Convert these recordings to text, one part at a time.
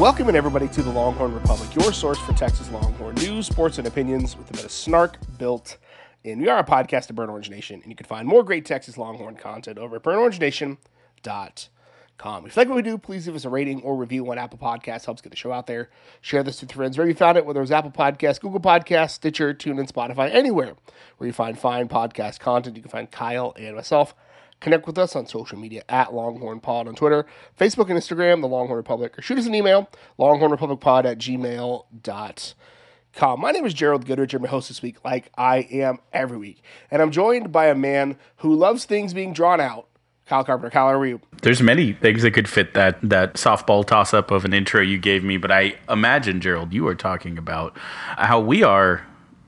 Welcome everybody to the Longhorn Republic, your source for Texas Longhorn news, sports, and opinions with a bit of snark built in. We are a podcast of Burnt Orange Nation, and you can find more great Texas Longhorn content over at burntorangenation.com. If you like what we do, please give us a rating or review on Apple Podcasts. Helps get the show out there. Share this with your friends wherever you found it, whether it was Apple Podcasts, Google Podcasts, Stitcher, TuneIn, Spotify, anywhere where you find fine podcast content. You can find Kyle and myself. Connect with us on social media at Longhorn Pod on Twitter, Facebook, and Instagram, the Longhorn Republic, or shoot us an email, longhornrepublicpod at gmail.com. My name is Gerald Goodrich. I'm your host this week, like I am every week. And I'm joined by a man who loves things being drawn out. Kyle Carpenter. Kyle, how are you? There's many things that could fit that that softball toss up of an intro you gave me, but I imagine, Gerald, you are talking about how we are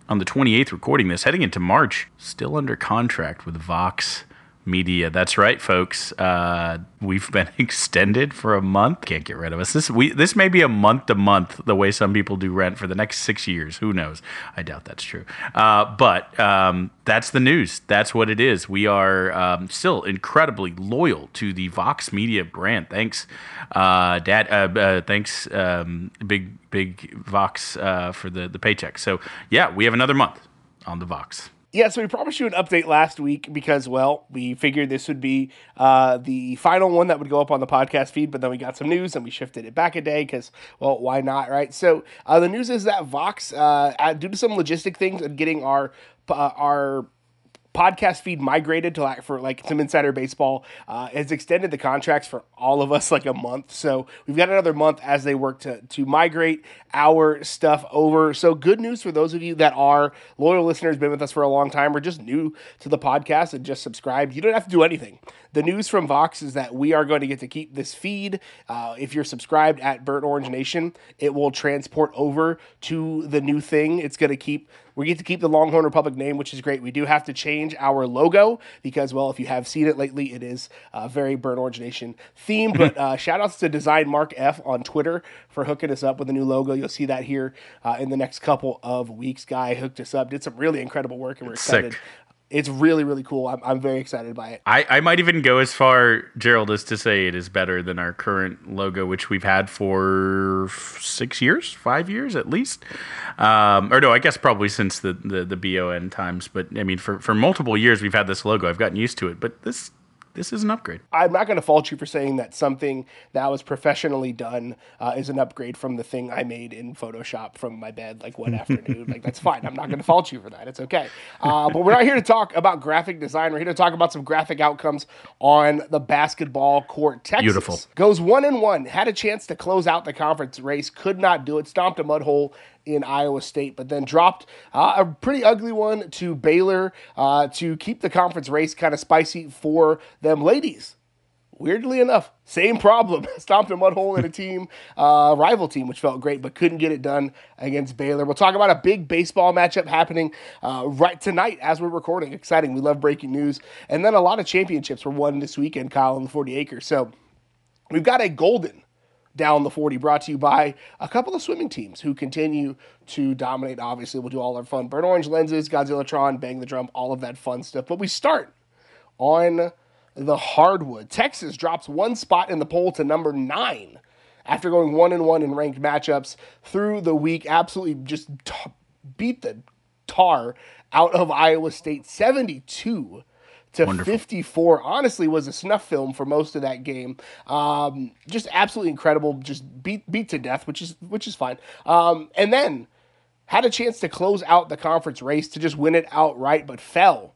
on the 28th recording this, heading into March, still under contract with Vox Media. That's right, folks. Uh, we've been extended for a month. Can't get rid of us. This we this may be a month to month the way some people do rent for the next six years. Who knows? I doubt that's true. Uh, but um, that's the news. That's what it is. We are um, still incredibly loyal to the Vox Media brand. Thanks, uh, Dad. Uh, uh, thanks, um, big big Vox uh, for the the paycheck. So yeah, we have another month on the Vox. Yeah, so we promised you an update last week because, well, we figured this would be uh, the final one that would go up on the podcast feed, but then we got some news and we shifted it back a day because, well, why not, right? So uh, the news is that Vox, uh, due to some logistic things and getting our uh, our podcast feed migrated to like for like some insider baseball uh, has extended the contracts for all of us like a month. So we've got another month as they work to to migrate our stuff over. So good news for those of you that are loyal listeners been with us for a long time or just new to the podcast and just subscribed you don't have to do anything. The news from vox is that we are going to get to keep this feed. Uh, if you're subscribed at burnt orange nation it will transport over to the new thing. It's going to keep we get to keep the Longhorn Republic name, which is great. We do have to change our logo because, well, if you have seen it lately, it is a very Burnt Orange Nation theme. But uh, shout outs to Design Mark F on Twitter for hooking us up with a new logo. You'll see that here uh, in the next couple of weeks. Guy hooked us up, did some really incredible work, and we're excited. It's really really cool. I'm, I'm very excited by it. I, I might even go as far, Gerald, as to say it is better than our current logo, which we've had for six years, five years at least. Um, or no, I guess probably since the, the the BON times. But I mean, for for multiple years we've had this logo. I've gotten used to it, but this this is an upgrade. I'm not going to fault you for saying that something that was professionally done uh, is an upgrade from the thing I made in Photoshop from my bed like one afternoon. Like that's fine. I'm not going to fault you for that. It's okay. Uh, but we're not here to talk about graphic design. We're here to talk about some graphic outcomes on the basketball court. Texas Beautiful. goes one and one. Had a chance to close out the conference race. Could not do it. Stomped a mud hole in Iowa State, but then dropped uh, a pretty ugly one to Baylor uh, to keep the conference race kind of spicy for them ladies. Weirdly enough, same problem. Stomped a mud hole in a team, uh, rival team, which felt great, but couldn't get it done against Baylor. We'll talk about a big baseball matchup happening uh, right tonight as we're recording. Exciting. We love breaking news. And then a lot of championships were won this weekend, Kyle, in the 40 acres. So we've got a golden down the 40 brought to you by a couple of swimming teams who continue to dominate. Obviously, we'll do all our fun burn orange lenses, Godzilla Tron, bang the drum, all of that fun stuff. But we start on the hardwood. Texas drops one spot in the poll to number nine after going one and one in ranked matchups through the week. Absolutely just t- beat the tar out of Iowa State 72 to Wonderful. 54 honestly was a snuff film for most of that game. Um, just absolutely incredible just beat beat to death which is which is fine. Um, and then had a chance to close out the conference race to just win it outright but fell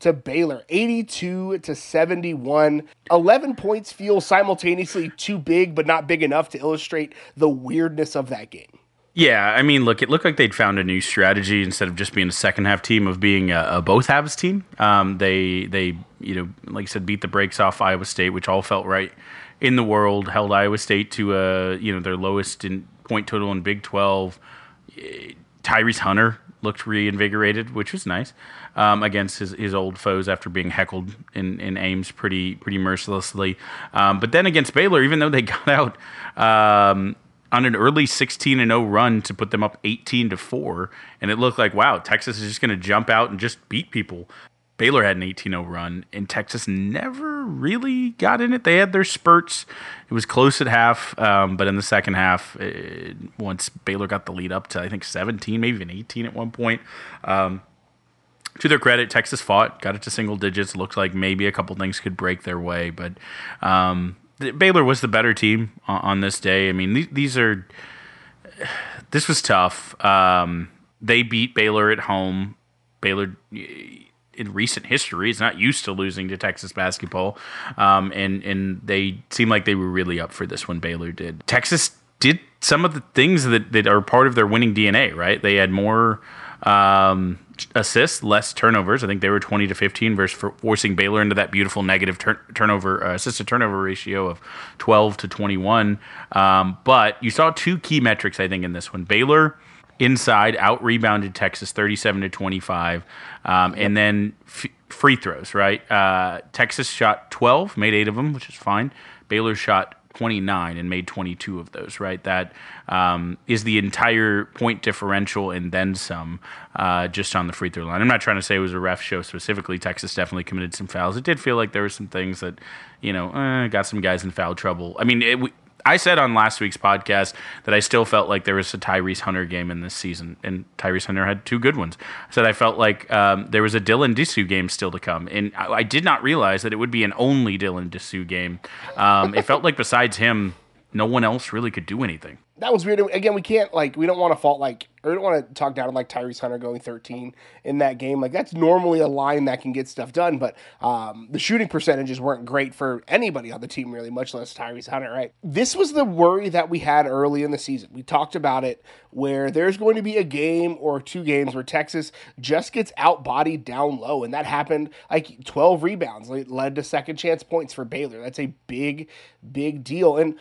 to Baylor 82 to 71 11 points feel simultaneously too big but not big enough to illustrate the weirdness of that game yeah, I mean, look, it looked like they'd found a new strategy instead of just being a second half team of being a, a both halves team. Um, they they you know like I said beat the brakes off Iowa State, which all felt right in the world. Held Iowa State to a you know their lowest in point total in Big Twelve. Tyrese Hunter looked reinvigorated, which was nice um, against his, his old foes after being heckled in, in Ames pretty pretty mercilessly. Um, but then against Baylor, even though they got out um, on an early 16 and 0 run to put them up 18 to 4 and it looked like wow texas is just going to jump out and just beat people Baylor had an 18 0 run, and Texas never really got in it. They had their spurts. It was close at half, um, but in the second half, it, once Baylor got the lead up to, I think, 17, maybe even 18 at one point. Um, to their credit, Texas fought, got it to single digits. Looked like maybe a couple things could break their way, but um, Baylor was the better team on, on this day. I mean, these, these, are. This was tough. Um, they beat Baylor at home. Baylor in recent history is not used to losing to Texas basketball, um, and and they seem like they were really up for this one. Baylor did. Texas did some of the things that that are part of their winning DNA. Right, they had more. Um, assists, less turnovers. I think they were 20 to 15 versus for forcing Baylor into that beautiful negative tur- turnover uh, assist to turnover ratio of 12 to 21. Um, but you saw two key metrics I think in this one. Baylor inside out rebounded Texas 37 to 25. Um, and then f- free throws, right? Uh, Texas shot 12, made eight of them, which is fine. Baylor shot 29 and made 22 of those, right? That um, is the entire point differential and then some uh, just on the free throw line. I'm not trying to say it was a ref show specifically. Texas definitely committed some fouls. It did feel like there were some things that, you know, uh, got some guys in foul trouble. I mean, it, I said on last week's podcast that I still felt like there was a Tyrese Hunter game in this season, and Tyrese Hunter had two good ones. I said I felt like um, there was a Dylan Disu game still to come, and I, I, did not realize that it would be an only Dylan Disu game. Um, it felt like besides him, no one else really could do anything that was weird. Again, we can't like we don't want to fault like we don't want to talk down on like Tyrese Hunter going 13 in that game. Like that's normally a line that can get stuff done, but um, the shooting percentages weren't great for anybody on the team really, much less Tyrese Hunter. Right. This was the worry that we had early in the season. We talked about it where there's going to be a game or two games where Texas just gets outbodied down low, and that happened. Like 12 rebounds led to second chance points for Baylor. That's a big, big deal, and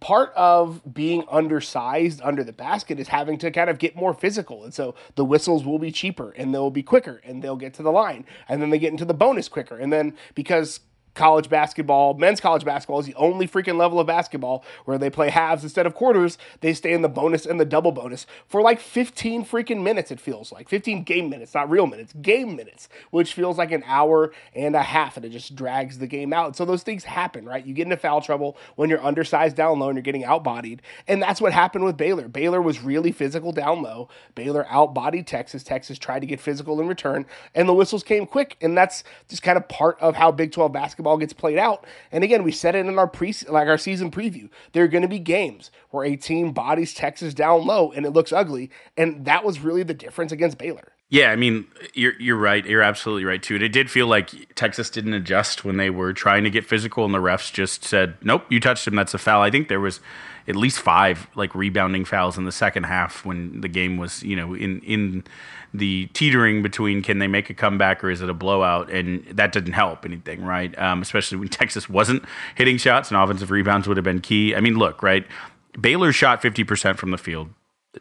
part of being undersized under the basket is having to kind of get more physical. And so the whistles will be cheaper and they'll be quicker and they'll get to the line and then they get into the bonus quicker. And then because college basketball, men's college basketball is the only freaking level of basketball where they play halves instead of quarters. They stay in the bonus and the double bonus for like 15 freaking minutes, it feels like. 15 game minutes, not real minutes, game minutes, which feels like an hour and a half, and it just drags the game out. So those things happen, right? You get into foul trouble when you're undersized down low and you're getting outbodied. And that's what happened with Baylor. Baylor was really physical down low. Baylor outbodied Texas. Texas tried to get physical in return, and the whistles came quick. And that's just kind of part of how Big 12 basketball basketball gets played out. And again, we said it in our pre like our season preview. There are going to be games where a team bodies Texas down low and it looks ugly, and that was really the difference against Baylor. Yeah, I mean, you're you're right. You're absolutely right too. And it did feel like Texas didn't adjust when they were trying to get physical, and the refs just said, "Nope, you touched him. That's a foul." I think there was at least five like rebounding fouls in the second half when the game was, you know, in in the teetering between can they make a comeback or is it a blowout, and that didn't help anything, right? Um, especially when Texas wasn't hitting shots and offensive rebounds would have been key. I mean, look, right? Baylor shot 50% from the field.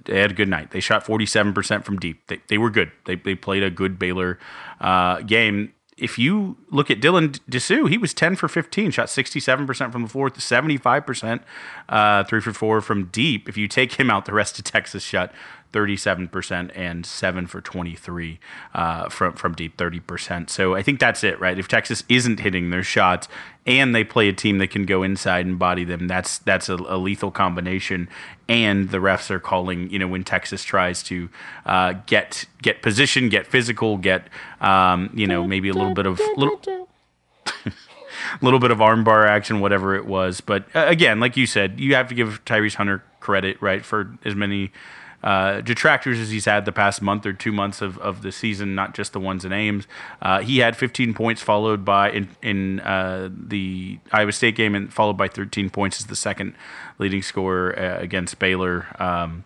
They had a good night. They shot 47% from deep. They, they were good. They, they played a good Baylor uh, game if you look at Dylan Disu, he was 10 for 15, shot 67% from the floor, 75% uh, three for four from deep. If you take him out, the rest of Texas shot 37% and 7 for 23 uh, from, from deep, 30%. So I think that's it, right? If Texas isn't hitting their shots and they play a team that can go inside and body them, that's that's a, a lethal combination. And the refs are calling, you know, when Texas tries to uh, get get position, get physical, get, um, you know, maybe a little bit of little. little bit of armbar action, whatever it was. But uh, again, like you said, you have to give Tyrese Hunter credit, right, for as many uh, detractors as he's had the past month or two months of, of the season, not just the ones in Ames. Uh, he had 15 points, followed by in in uh, the Iowa State game, and followed by 13 points as the second leading scorer uh, against Baylor. Um,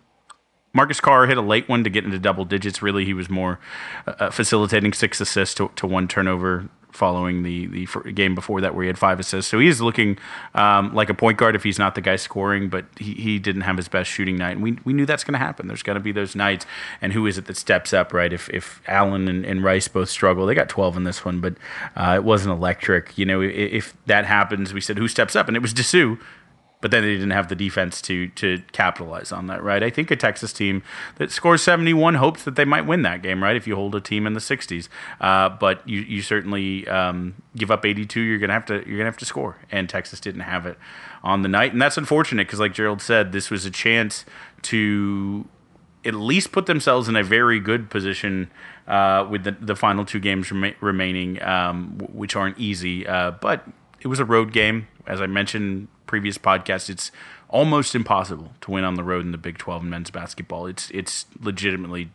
Marcus Carr hit a late one to get into double digits. Really, he was more uh, facilitating six assists to, to one turnover following the the game before that where he had five assists. So he is looking um, like a point guard if he's not the guy scoring, but he, he didn't have his best shooting night. And we, we knew that's going to happen. There's going to be those nights. And who is it that steps up, right? If, if Allen and, and Rice both struggle, they got 12 in this one, but uh, it wasn't electric. You know, if, if that happens, we said, who steps up? And it was Disu but then they didn't have the defense to to capitalize on that, right? I think a Texas team that scores 71 hopes that they might win that game, right? If you hold a team in the 60s, uh, but you you certainly um, give up 82, you're gonna have to you're gonna have to score, and Texas didn't have it on the night, and that's unfortunate because, like Gerald said, this was a chance to at least put themselves in a very good position uh, with the, the final two games rem- remaining, um, which aren't easy. Uh, but it was a road game, as I mentioned previous podcast. It's almost impossible to win on the road in the Big 12 in men's basketball. It's it's legitimately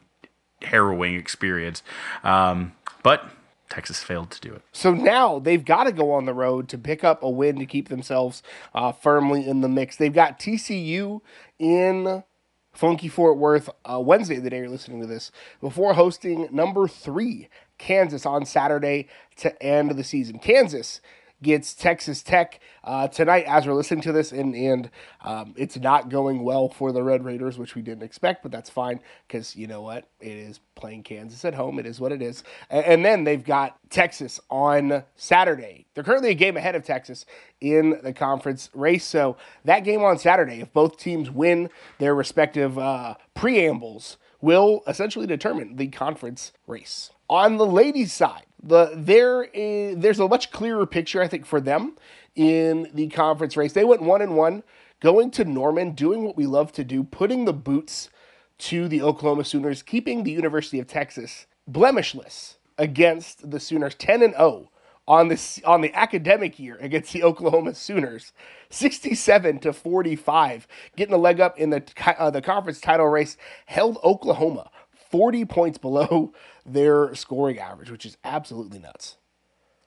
harrowing experience, um, but Texas failed to do it. So now they've got to go on the road to pick up a win to keep themselves uh, firmly in the mix. They've got TCU in Funky Fort Worth uh, Wednesday, the day you're listening to this, before hosting number three Kansas on Saturday to end the season. Kansas gets Texas Tech uh, tonight as we're listening to this, and and um, it's not going well for the Red Raiders, which we didn't expect, but that's fine because you know what, it is playing Kansas at home. It is what it is, and, and then they've got Texas on Saturday. They're currently a game ahead of Texas in the conference race, so that game on Saturday, if both teams win their respective uh, preambles, will essentially determine the conference race. On the ladies' side, the there is there's a much clearer picture I think for them in the conference race. They went one and one, going to Norman, doing what we love to do, putting the boots to the Oklahoma Sooners, keeping the University of Texas blemishless against the Sooners, ten and zero on this on the academic year against the Oklahoma Sooners, 67 to 45, getting a leg up in the uh, the conference title race, held Oklahoma 40 points below their scoring average, which is absolutely nuts.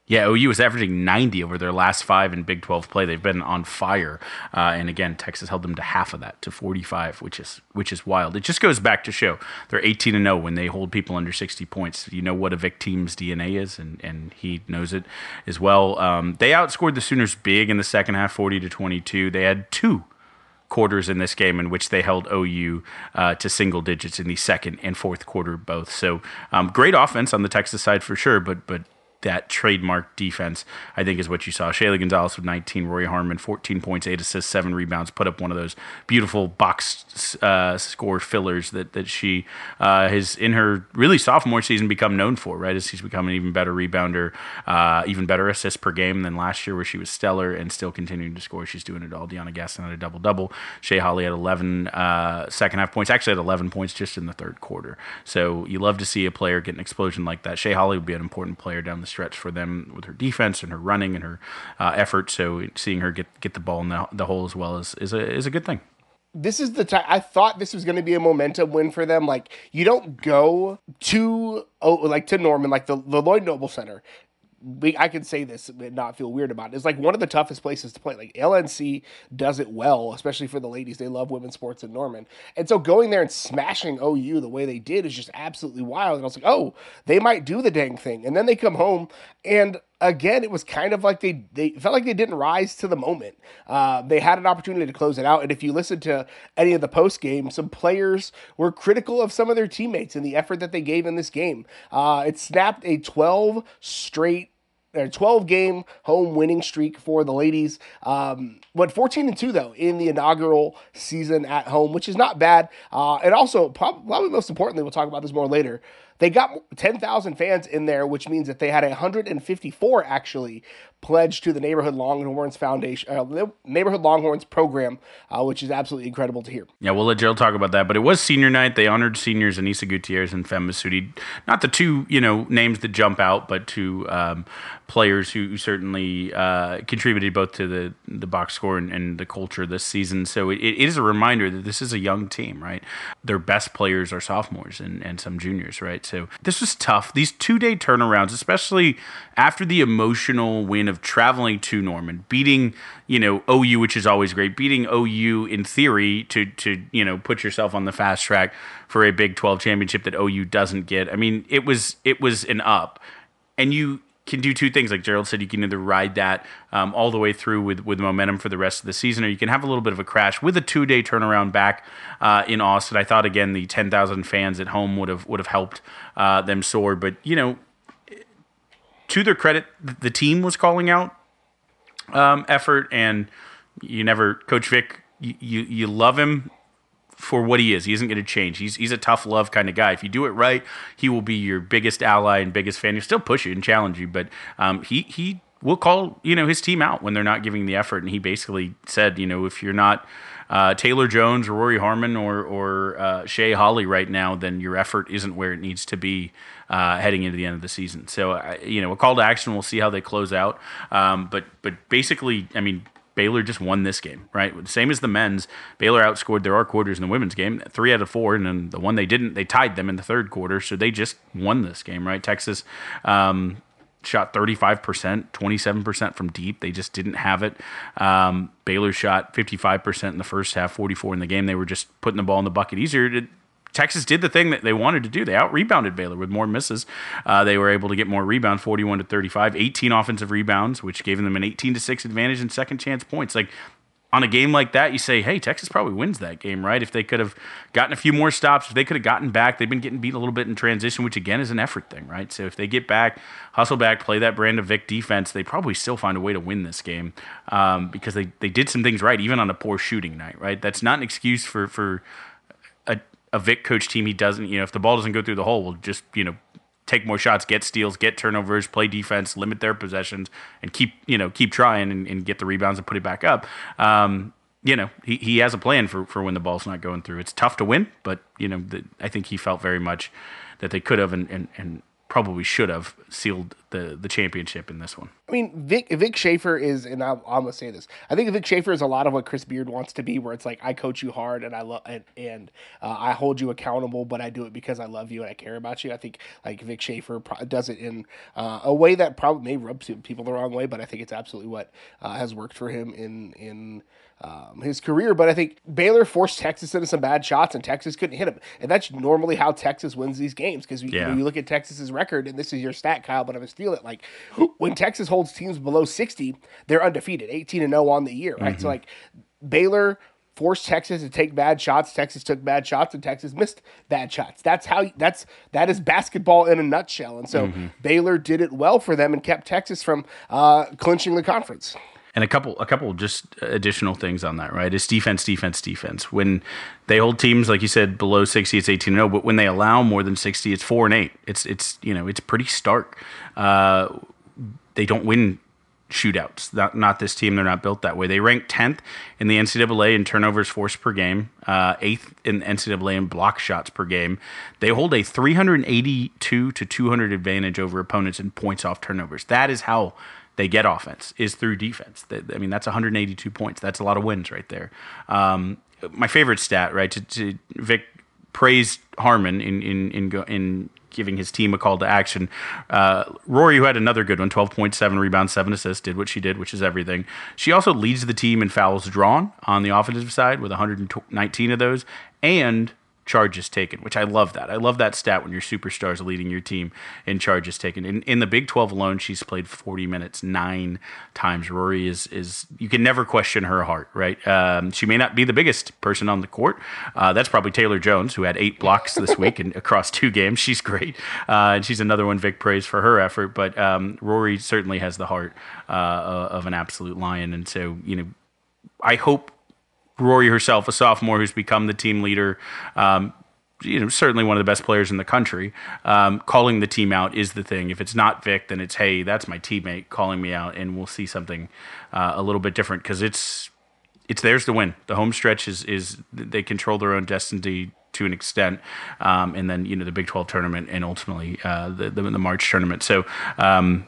Yeah, OU was averaging 90 over their last five in Big 12 play. They've been on fire, uh, and again, Texas held them to half of that, to 45, which is which is wild. It just goes back to show they're 18 and 0 when they hold people under 60 points. You know what a Vic team's DNA is, and and he knows it as well. Um, they outscored the Sooners big in the second half, 40 to 22. They had two quarters in this game in which they held OU uh, to single digits in the second and fourth quarter both. So um, great offense on the Texas side for sure, but but that trademark defense, I think, is what you saw. Shaylee Gonzales with 19, Rory Harmon, 14 points, 8 assists, 7 rebounds, put up one of those beautiful box uh, score fillers that, that she uh, has, in her really sophomore season, become known for, right? As she's become an even better rebounder, uh, even better assist per game than last year, where she was stellar and still continuing to score. She's doing it all. DeYona Gaston had a double double. Shay Holle had 11 uh, second half points, actually had 11 points just in the third quarter. So you love to see a player get an explosion like that. Shay Holle would be an important player down the the stretch for them with her defense and her running and her uh, effort. So seeing her get get the ball in the, the hole as well is is a is a good thing. This is the time I thought this was going to be a momentum win for them. Like you don't go to oh like to Norman like the the Lloyd Noble Center I can say this and not feel weird about it. It's like one of the toughest places to play. Like LNC does it well, especially for the ladies. They love women's sports in Norman. And so going there and smashing OU the way they did is just absolutely wild. And I was like, oh, they might do the dang thing. And then they come home and again, it was kind of like they they felt like they didn't rise to the moment. Uh, they had an opportunity to close it out, and if you listen to any of the post game, some players were critical of some of their teammates and the effort that they gave in this game. Uh, it snapped a 12 straight a 12 game home winning streak for the ladies. Um, went 14 and 2 though in the inaugural season at home, which is not bad. Uh, and also, probably most importantly, we'll talk about this more later. They got 10,000 fans in there, which means that they had 154 actually pledged to the Neighborhood Longhorns Foundation, uh, Neighborhood Longhorns program, uh, which is absolutely incredible to hear. Yeah, we'll let Gerald talk about that. But it was senior night. They honored seniors Anissa Gutierrez and Fem Masudi. Not the two, you know, names that jump out, but two um, players who, certainly uh, contributed both to the the box score and, and the culture this season. So it, it is a reminder that this is a young team, right? Their best players are sophomores and, and some juniors, right? So this was tough. These two day turnarounds, especially after the emotional win of traveling to Norman, beating you know OU, which is always great, beating OU in theory to to you know put yourself on the fast track for a Big Twelve championship that OU doesn't get. I mean, it was it was an up, and you can do two things. Like Gerald said, you can either ride that um, all the way through with, with momentum for the rest of the season, or you can have a little bit of a crash with a two day turnaround back uh, in Austin. I thought again the ten thousand fans at home would have would have helped uh, them soar, but you know, to their credit, the team was calling out um, effort and You never, Coach Vic, you, you, love him for what he is. He isn't going to change. He's he's a tough love kind of guy. If you do it right, he will be your biggest ally and biggest fan. He'll still push you and challenge you, but um, he he will call you know his team out when they're not giving the effort. And he basically said, you know, if you're not uh, Taylor Jones, Rory Harmon, or or uh, Shay Holle right now, then your effort isn't where it needs to be uh, heading into the end of the season. So you know, a call to action. We'll see how they close out. Um, but but basically, I mean. Baylor just won this game, right? Same as the men's. Baylor outscored their quarters in the women's game, three out of four, and then the one they didn't, they tied them in the third quarter. So they just won this game, right? Texas um, shot 35%, 27% from deep. They just didn't have it. Um, Baylor shot 55% in the first half, 44 in the game. They were just putting the ball in the bucket easier. Texas did the thing that they wanted to do. They out rebounded Baylor with more misses. Uh, they were able to get more rebound, 41 to 35, 18 offensive rebounds, which gave them an 18 to 6 advantage in second chance points. Like on a game like that, you say, hey, Texas probably wins that game, right? If they could have gotten a few more stops, if they could have gotten back, they've been getting beat a little bit in transition, which again is an effort thing, right? So if they get back, hustle back, play that brand of Vic defense, they probably still find a way to win this game um, because they, they did some things right, even on a poor shooting night, right? That's not an excuse for, for a, a Vic coach team. He doesn't, you know, if the ball doesn't go through the hole, we'll just, you know, take more shots, get steals, get turnovers, play defense, limit their possessions, and keep you know keep trying and, and get the rebounds and put it back up. Um, you know he, he has a plan for, for when the ball's not going through. It's tough to win, but you know the, I think he felt very much that they could have and, and, and probably should have sealed the the championship in this one. I mean, Vic Vic Schaefer is, and I'm, I'm, gonna say this. I think Vic Schaefer is a lot of what Chris Beard wants to be, where it's like I coach you hard and I love and, and uh, I hold you accountable, but I do it because I love you and I care about you. I think like Vic Schaefer pro- does it in uh, a way that probably may rub people the wrong way, but I think it's absolutely what uh, has worked for him in in um, his career. But I think Baylor forced Texas into some bad shots, and Texas couldn't hit him. And that's normally how Texas wins these games because yeah. you, you look at Texas's record, and this is your stat, Kyle, but I'm gonna steal it. Like when Texas holds teams below 60, they're undefeated, 18 and 0 on the year, right? Mm-hmm. So like Baylor forced Texas to take bad shots. Texas took bad shots, and Texas missed bad shots. That's how that's that is basketball in a nutshell. And so mm-hmm. Baylor did it well for them and kept Texas from uh, clinching the conference. And a couple, a couple just additional things on that, right? It's defense, defense, defense. When they hold teams, like you said, below sixty, it's eighteen zero. But when they allow more than sixty, it's four and eight. It's it's you know it's pretty stark. Uh, they don't win shootouts. Not, not this team. They're not built that way. They rank tenth in the NCAA in turnovers forced per game, uh, eighth in NCAA in block shots per game. They hold a 382 to 200 advantage over opponents in points off turnovers. That is how they get offense is through defense. I mean, that's 182 points. That's a lot of wins right there. Um, my favorite stat, right? To, to Vic praised Harmon in in in, in giving his team a call to action. Uh, Rory, who had another good one, 12.7 rebounds, 7 assists, did what she did, which is everything. She also leads the team in fouls drawn on the offensive side with 119 of those and charges taken, which I love that. I love that stat when your superstars leading your team in charges taken. In, in the Big 12 alone, she's played 40 minutes nine times. Rory is is you can never question her heart, right? Um, she may not be the biggest person on the court. Uh, that's probably Taylor Jones, who had eight blocks this week and across two games. She's great, uh, and she's another one Vic praised for her effort. But um, Rory certainly has the heart uh, of an absolute lion, and so you know. I hope Rory herself, a sophomore who's become the team leader, um, you know, certainly one of the best players in the country. Um, calling the team out is the thing. If it's not Vic, then it's hey, that's my teammate calling me out, and we'll see something uh, a little bit different because it's it's theirs to win. The home stretch is is they control their own destiny to an extent, um, and then you know the Big Twelve tournament and ultimately uh, the, the, the March tournament. So. Um,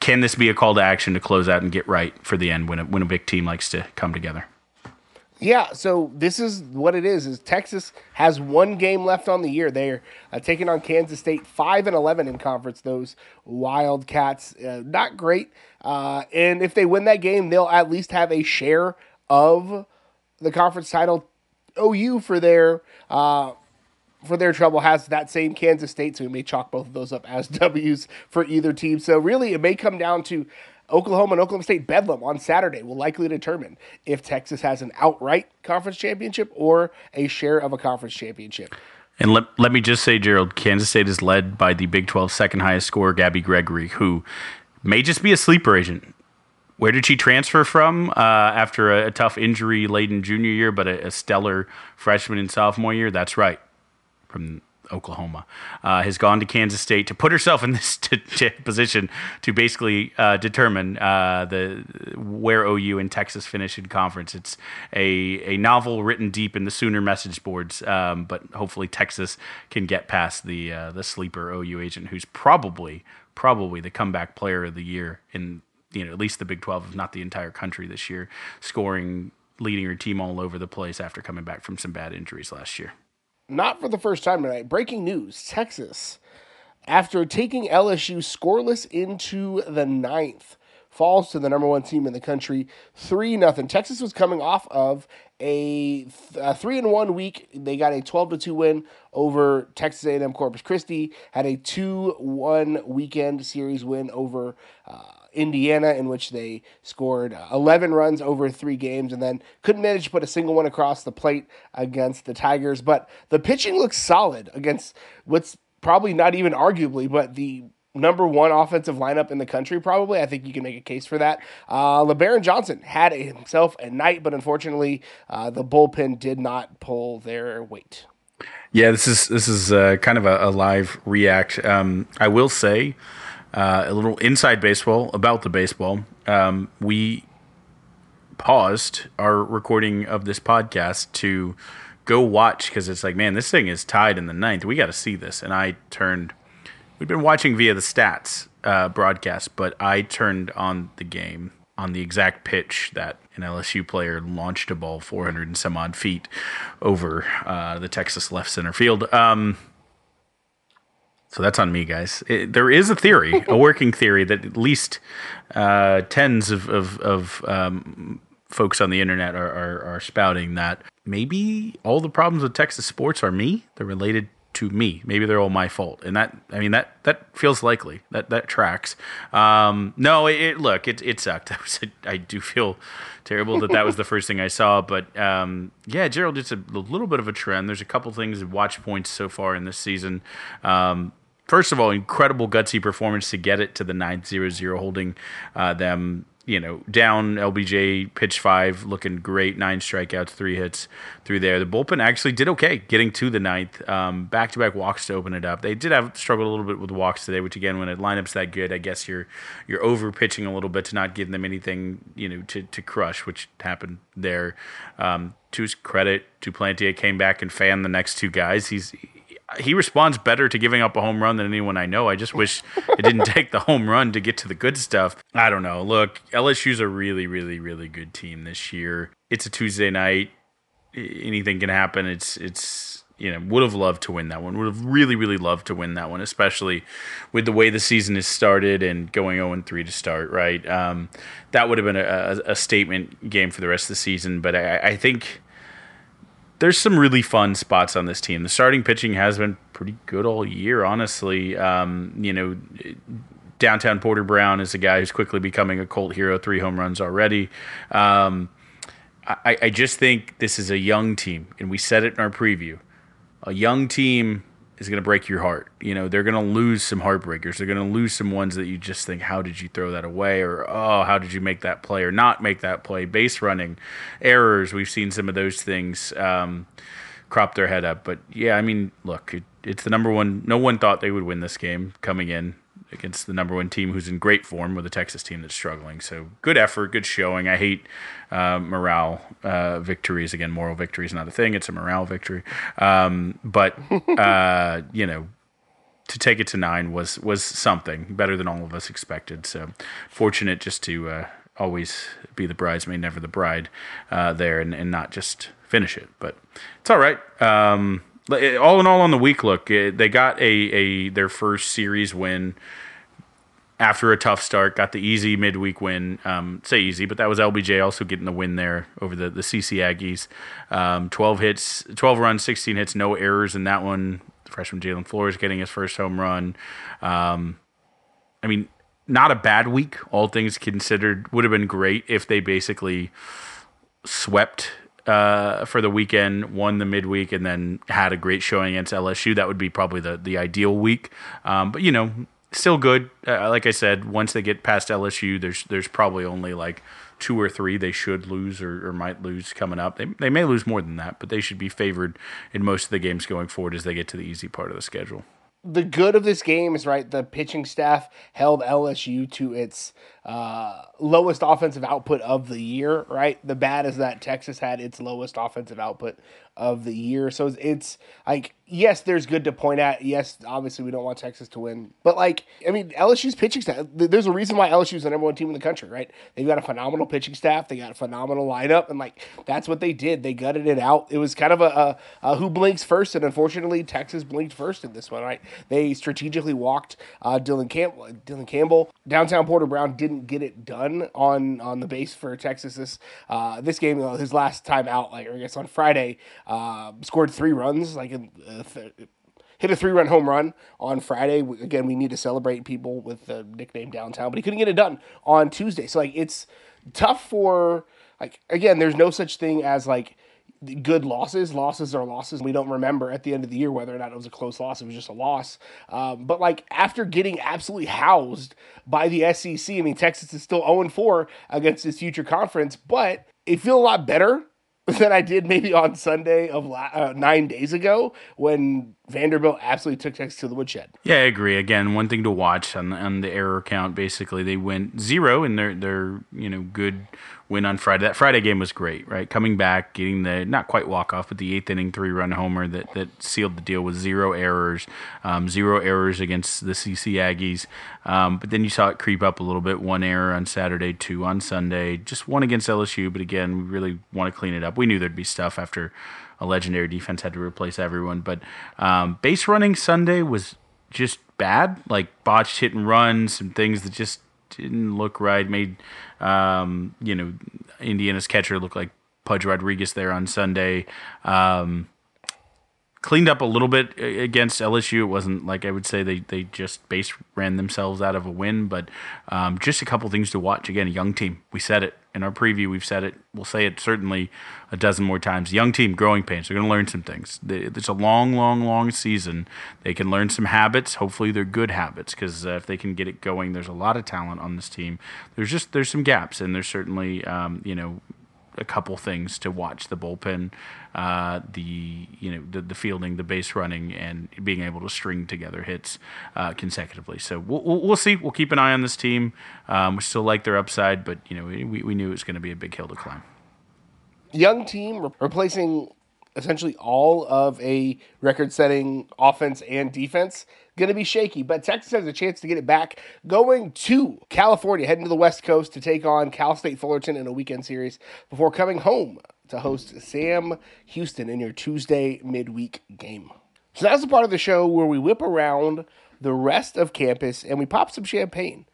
can this be a call to action to close out and get right for the end when a, when a big team likes to come together? Yeah, so this is what it is. Is Texas has one game left on the year. They're uh, taking on Kansas State, five and eleven in conference. Those Wildcats, uh, not great. Uh, and if they win that game, they'll at least have a share of the conference title. OU for their uh, for their trouble has that same Kansas State, so we may chalk both of those up as W's for either team. So really, it may come down to Oklahoma and Oklahoma State Bedlam on Saturday will likely determine if Texas has an outright conference championship or a share of a conference championship. And let, let me just say, Gerald, Kansas State is led by the Big 12 second highest scorer, Gabby Gregory, who may just be a sleeper agent where did she transfer from uh, after a, a tough injury laden junior year, but a, a, stellar freshman and sophomore year? That's right, from Oklahoma. Uh, has gone to Kansas State to put herself in this t- t- position to basically uh, determine uh, the where OU and Texas finish in conference. It's a, a novel written deep in the Sooner message boards, um, but hopefully Texas can get past the uh, the sleeper OU agent, who's probably probably the comeback player of the year in you know at least the Big 12, if not the entire country this year, scoring, leading her team all over the place after coming back from some bad injuries last year. Not for the first time tonight. Breaking news: Texas, after taking LSU scoreless into the ninth, falls to the number one team in the country, three nothing. Texas was coming off of a, a, three and one week. They got a twelve to two win over Texas A and M Corpus Christi. Had a two one weekend series win over. Uh, Indiana, in which they scored 11 runs over three games and then couldn't manage to put a single one across the plate against the Tigers. But the pitching looks solid against what's probably not even arguably, but the number one offensive lineup in the country, probably. I think you can make a case for that. Uh, Lebarron Johnson had himself a night, but unfortunately, uh, the bullpen did not pull their weight. Yeah, this is this is uh, kind of a, a live react. Um, I will say uh, a little inside baseball about the baseball. Um, we paused our recording of this podcast to go watch because it's like, man, this thing is tied in the ninth. We got to see this. And I turned. We'd been watching via the stats uh, broadcast, but I turned on the game on the exact pitch that an LSU player launched a ball 400 and some odd feet over uh, the Texas left center field. Um, so that's on me, guys. It, there is a theory, a working theory, that at least uh, tens of, of, of um, folks on the internet are, are, are, spouting that maybe all the problems with Texas sports are me. They're related to me. Maybe they're all my fault, and that I mean that that feels likely. That that tracks. Um, no, it, it look it it sucked. I, was, I do feel terrible that that was the first thing I saw. But um, yeah, Gerald, it's a, a, little bit of a trend. There's a couple things watch points so far in this season. Um, first of all, incredible gutsy performance to get it to the 9-0-0, holding uh, them you know, down LBJ pitch five, looking great, nine strikeouts, three hits through there. The bullpen actually did okay, getting to the ninth, back to back walks to open it up. They did have struggled a little bit with walks today, which again, when a lineup's that good, I guess you're you're over pitching a little bit to not give them anything, you know, to to crush, which happened there. Um, to his credit, Duplantier came back and fanned the next two guys. He's he responds better to giving up a home run than anyone I know. I just wish it didn't take the home run to get to the good stuff. I don't know. Look, LSU's a really, really, really good team this year. It's a Tuesday night. Anything can happen. It's it's you know would have loved to win that one. Would have really, really loved to win that one, especially with the way the season is started and going 0 3 to start. Right, um, that would have been a, a, statement game for the rest of the season. But I, I think there's some really fun spots on this team. The starting pitching has been pretty good all year, honestly. Um, you know, downtown Porter Brown is a guy who's quickly becoming a cult hero, three home runs already. Um, I, I just think this is a young team, and we said it in our preview. A young team is going to break your heart. You know, they're going to lose some heartbreakers. They're going to lose some ones that you just think, how did you throw that away? Or, oh, how did you make that play or not make that play? Base running, errors. We've seen some of those things um, crop their head up. But yeah, I mean, look, it, it's the number one. No one thought they would win this game coming in against the number one team who's in great form with a Texas team that's struggling. So good effort, good showing. I hate uh, morale uh, victories. Again, moral victory is not a thing; it's a morale victory. Um, but uh, you know, to take it to nine was was something better than all of us expected. So fortunate just to uh, always be the bridesmaid, never the bride uh, there, and, and not just finish it. But it's all right. Um, all in all, on the week, look, they got a, a their first series win after a tough start, got the easy midweek win. Um, say easy, but that was LBJ also getting the win there over the, the CC Aggies. Um, 12 hits, 12 runs, 16 hits, no errors in that one. Freshman Jalin Flores getting his first home run. Um, I mean, not a bad week, all things considered. Would have been great if they basically swept uh, for the weekend, won the midweek, and then had a great showing against LSU. That would be probably the, the ideal week. Um, but, you know, still good. Uh, like I said, once they get past LSU, there's there's probably only like two or three they should lose or, or might lose coming up. They, they may lose more than that, but they should be favored in most of the games going forward as they get to the easy part of the schedule the good of this game is right. The pitching staff held LSU to its uh, lowest offensive output of the year. Right. The bad is that Texas had its lowest offensive output of the year. So it's like yes, there's good to point at. Yes, obviously we don't want Texas to win, but like I mean, LSU's pitching staff. There's a reason why LSU's the number one team in the country, right? They've got a phenomenal pitching staff. They got a phenomenal lineup, and like that's what they did. They gutted it out. It was kind of a, a, a who blinks first, and unfortunately Texas blinked first in this one, right? They strategically walked uh, Dylan Campbell. Dylan Campbell downtown Porter Brown didn't get it done on on the base for Texas this uh, this game. his last time out, like I guess on Friday, uh, scored three runs, like. Uh, th- hit a three run home run on Friday. Again, we need to celebrate people with the nickname downtown, but he couldn't get it done on Tuesday. So like it's tough for like again, there's no such thing as like good losses. Losses are losses. We don't remember at the end of the year whether or not it was a close loss. It was just a loss. Um, but like after getting absolutely housed by the SEC, I mean Texas is still 0 4 against this future conference, but it feel a lot better than I did maybe on Sunday of la- uh, nine days ago when Vanderbilt absolutely took Texas to the woodshed. Yeah, I agree. Again, one thing to watch on, on the error count. Basically, they went zero in their their you know good win on Friday. That Friday game was great, right? Coming back, getting the not quite walk off, but the eighth inning three run homer that, that sealed the deal with zero errors, um, zero errors against the CC Aggies. Um, but then you saw it creep up a little bit. One error on Saturday, two on Sunday, just one against LSU. But again, we really want to clean it up. We knew there'd be stuff after a legendary defense had to replace everyone. But um, base running Sunday was just bad, like botched hit and runs, some things that just didn't look right. Made um, you know Indiana's catcher look like Pudge Rodriguez there on Sunday. Um, cleaned up a little bit against LSU. It wasn't like I would say they, they just base ran themselves out of a win, but um, just a couple things to watch. Again, a young team. We said it in our preview. We've said it. We'll say it certainly a dozen more times. Young team, growing pains. They're going to learn some things. It's a long, long, long season. They can learn some habits. Hopefully, they're good habits because uh, if they can get it going, there's a lot of talent on this team. There's just there's some gaps, and there's certainly um, you know a couple things to watch the bullpen, uh, the you know the, the fielding, the base running, and being able to string together hits uh, consecutively. So we'll, we'll see. We'll keep an eye on this team. Um, we still like their upside, but you know we, we knew it was going to be a big hill to climb. Young team replacing essentially all of a record-setting offense and defense going to be shaky, but Texas has a chance to get it back going to California, heading to the West Coast to take on Cal State Fullerton in a weekend series before coming home to host Sam Houston in your Tuesday midweek game. So that's the part of the show where we whip around the rest of campus and we pop some champagne,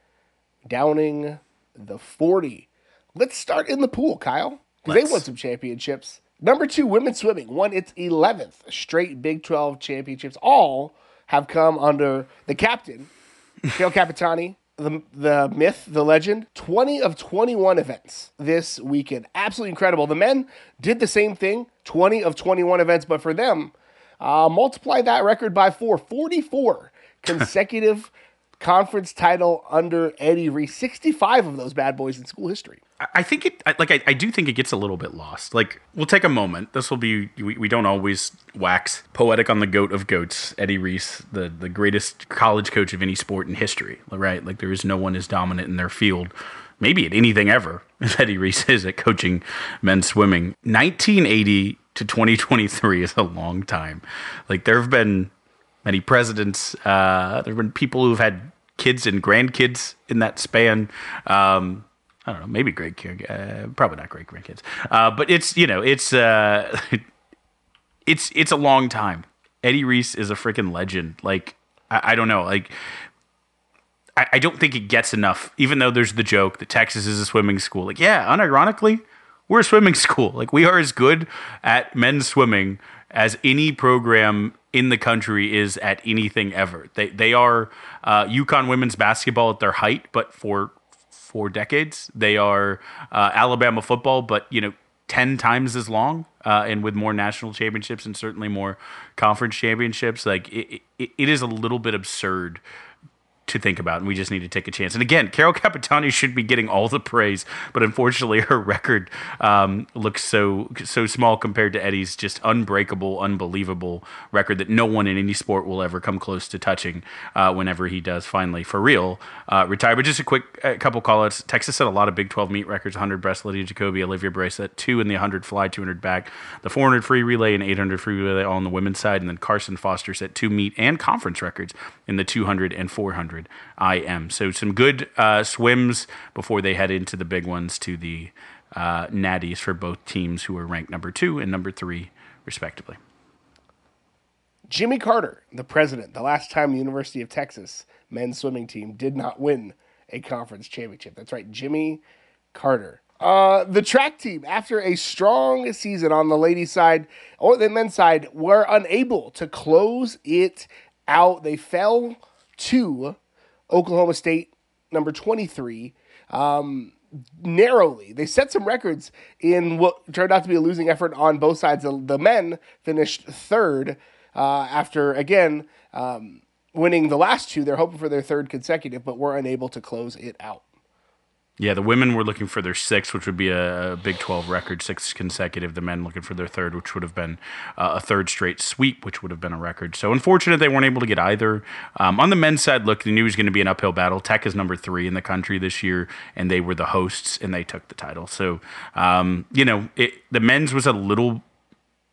downing the 40. Let's start in the pool, Kyle, because they won some championships. Number two, women's swimming won its 11th straight Big 12 championships, all have come under the captain, Gail Capitani, the, the myth, the legend. 20 of 21 events this weekend. Absolutely incredible. The men did the same thing 20 of 21 events, but for them, uh, multiply that record by four 44 consecutive conference title under Eddie Reese. 65 of those bad boys in school history. I think it, like, I, I do think it gets a little bit lost. Like, we'll take a moment. This will be, we, we don't always wax poetic on the goat of goats, Eddie Reese, the, the greatest college coach of any sport in history, right? Like, there is no one as dominant in their field, maybe at anything ever, as Eddie Reese is at coaching men's swimming. 1980 to 2023 is a long time. Like, there have been many presidents. Uh, there have been people who've had kids and grandkids in that span. Um, I don't know, maybe great uh, probably not great grandkids. Uh, but it's you know it's uh, it's it's a long time. Eddie Reese is a freaking legend. Like I, I don't know, like. I, I don't think it gets enough, even though there's the joke that Texas is a swimming school. Like, yeah, unironically, we're a swimming school. Like, we are as good at men's swimming as any program in the country is at anything ever. They they are uh, UConn women's basketball at their height, but for four decades. They are uh, Alabama football, but you know. 10 times as long uh, and with more national championships and certainly more conference championships like it, it, it is a little bit absurd to think about, and we just need to take a chance. And again, Carol Capitani should be getting all the praise, but unfortunately, her record um, looks so so small compared to Eddie's just unbreakable, unbelievable record that no one in any sport will ever come close to touching. Uh, whenever he does finally, for real, uh, retire. But just a quick a couple callouts. Texas set a lot of Big 12 meet records: 100 breast, Lydia Jacoby, Olivia Bray set, two in the 100 fly, 200 back, the 400 free relay, and 800 free relay all on the women's side, and then Carson Foster set two meet and conference records in the 200 and 400 IM. So some good uh, swims before they head into the big ones to the uh, natties for both teams who are ranked number two and number three, respectively. Jimmy Carter, the president, the last time the University of Texas men's swimming team did not win a conference championship. That's right, Jimmy Carter. Uh, the track team, after a strong season on the ladies' side or the men's side, were unable to close it out. They fell to Oklahoma State, number 23, um, narrowly. They set some records in what turned out to be a losing effort on both sides. The, men finished third uh, after, again, um, winning the last two. They're hoping for their third consecutive, but were unable to close it out. Yeah, the women were looking for their sixth, which would be a, Big 12 record, six consecutive. The men looking for their third, which would have been uh, a third straight sweep, which would have been a record. So unfortunate they weren't able to get either. Um, on the men's side, look, they knew it was going to be an uphill battle. Tech is number three in the country this year, and they were the hosts, and they took the title. So, um, you know, it, the men's was a little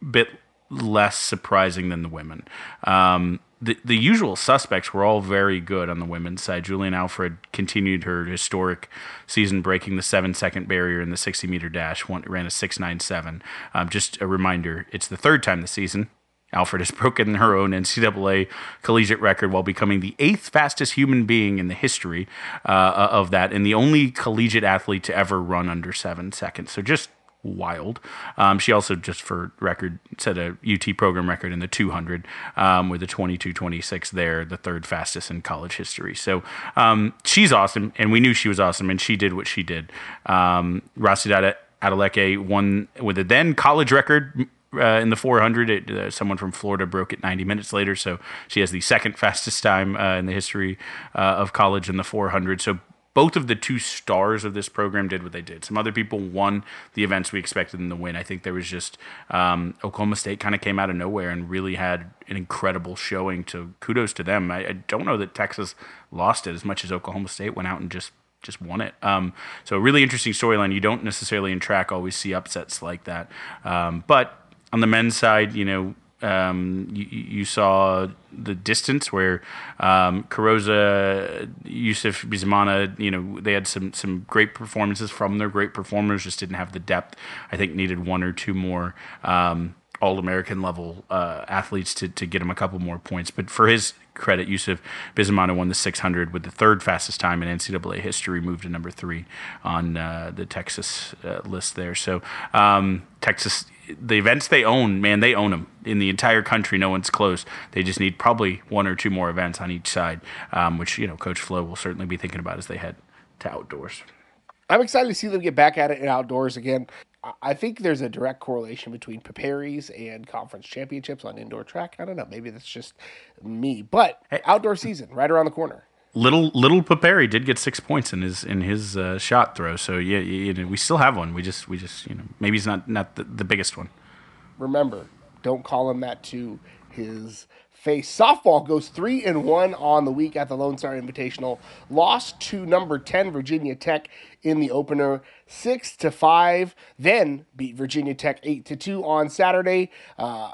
bit less surprising than the women. Um, the, the usual suspects were all very good on the women's side. Julien Alfred continued her historic season, breaking the seven second barrier in the 60 meter dash, one, ran a 697. Um, just a reminder, it's the third time this season. Alfred has broken her own NCAA collegiate record while becoming the eighth fastest human being in the history uh, of that, and the only collegiate athlete to ever run under seven seconds. So just wild. Um, she also, just for record, set a UT program record in the 200 um, with a 22.26 there, the third fastest in college history. So um, she's awesome, and we knew she was awesome, and she did what she did. Um, Rhasidat Adeleke won with a then college record uh, in the 400. It, uh, someone from Florida broke it 90 minutes later, so she has the second fastest time uh, in the history uh, of college in the 400. So both of the two stars of this program did what they did. Some other people won the events we expected them to win. I think there was just um, Oklahoma State kind of came out of nowhere and really had an incredible showing. To kudos to them. I, I, don't know that Texas lost it as much as Oklahoma State went out and just just won it. Um, so a really interesting storyline. You don't necessarily in track always see upsets like that, um, but on the men's side, you know, um, you, you, saw the distance where um, Yusuf Bizimana, you know, they had some some great performances from their great performers, just didn't have the depth. I think needed one or two more. Um, all American level uh, athletes to, to get him a couple more points. But for his credit, Yusuf Bizimana won the 600 with the third fastest time in NCAA history, moved to number three on uh, the Texas uh, list there. So um, Texas the events they own, man, they own them in the entire country. No one's close. They just need probably one or two more events on each side, um, which you know Coach Flo will certainly be thinking about as they head to outdoors. I'm excited to see them get back at it in outdoors again. I think there's a direct correlation between Piperis and conference championships on indoor track. I don't know. Maybe that's just me, but outdoor season right around the corner little little Piperi did get six points in his in his uh, shot throw. So yeah, you know, we still have one. We just we just you know maybe he's not not the, the biggest one. Remember, don't call him that to his face. Softball goes three and one on the week at the Lone Star Invitational. Lost to number ten Virginia Tech in the opener, six to five. Then beat Virginia Tech eight to two on Saturday. Uh,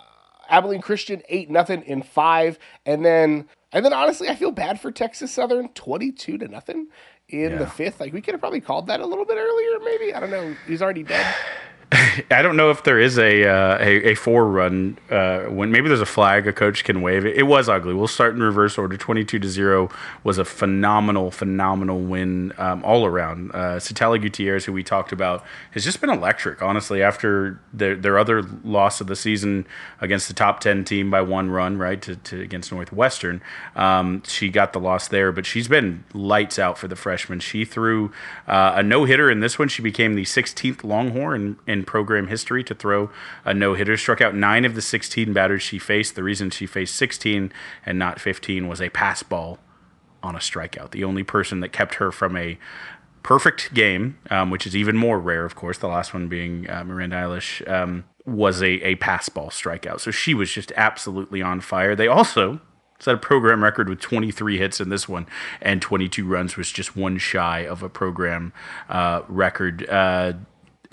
Abilene Christian eight nothing in five, and then and then honestly, I feel bad for Texas Southern, twenty-two to nothing in yeah. the fifth. Like we could have probably called that a little bit earlier, maybe. I don't know. He's already dead. I don't know if there is a uh, a, a four run uh, when maybe there's a flag a coach can wave. It, it was ugly. We'll start in reverse order. Twenty two to zero was a phenomenal phenomenal win um, all around. Uh, Gutierrez, who we talked about, has just been electric. Honestly, after their their other loss of the season against the top ten team by one run, right to, to against Northwestern, um, she got the loss there. But she's been lights out for the freshman. She threw uh, a no hitter in this one. She became the 16th Longhorn in, in program history to throw a no hitter. Struck out nine of the 16 batters she faced. The reason she faced 16 and not 15 was a pass ball on a strikeout. The only person that kept her from a perfect game, um, which is even more rare, of course, the last one being uh, Miranda Elish, um, was a, a pass ball strikeout. So she was just absolutely on fire. They also set a program record with 23 hits in this one, and 22 runs was just one shy of a program uh, record. Uh,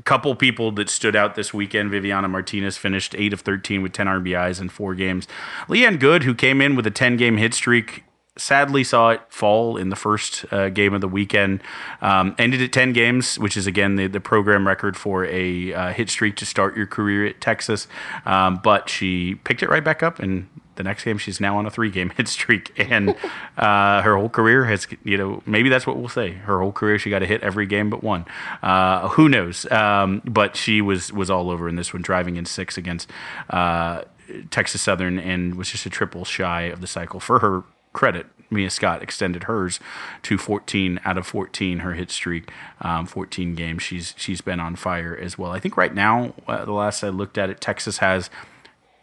couple people that stood out this weekend. Viviana Martinez finished 8 of 13 with 10 RBIs in four games. Leighann Goode, who came in with a 10 game hit streak, sadly saw it fall in the first uh, game of the weekend. Um, ended at 10 games, which is again the, the program record for a uh, hit streak to start your career at Texas. Um, but she picked it right back up and the next game she's now on a three game hit streak and uh, her whole career has you know maybe that's what we'll say her whole career she got to hit every game but one uh, who knows um, but she was was all over in this one driving in six against uh, Texas Southern and was just a triple shy of the cycle for her credit, Mia Scott extended hers to 14 out of 14. Her hit streak, um, 14 games. She's she's been on fire as well. I think right now, uh, the last I looked at it, Texas has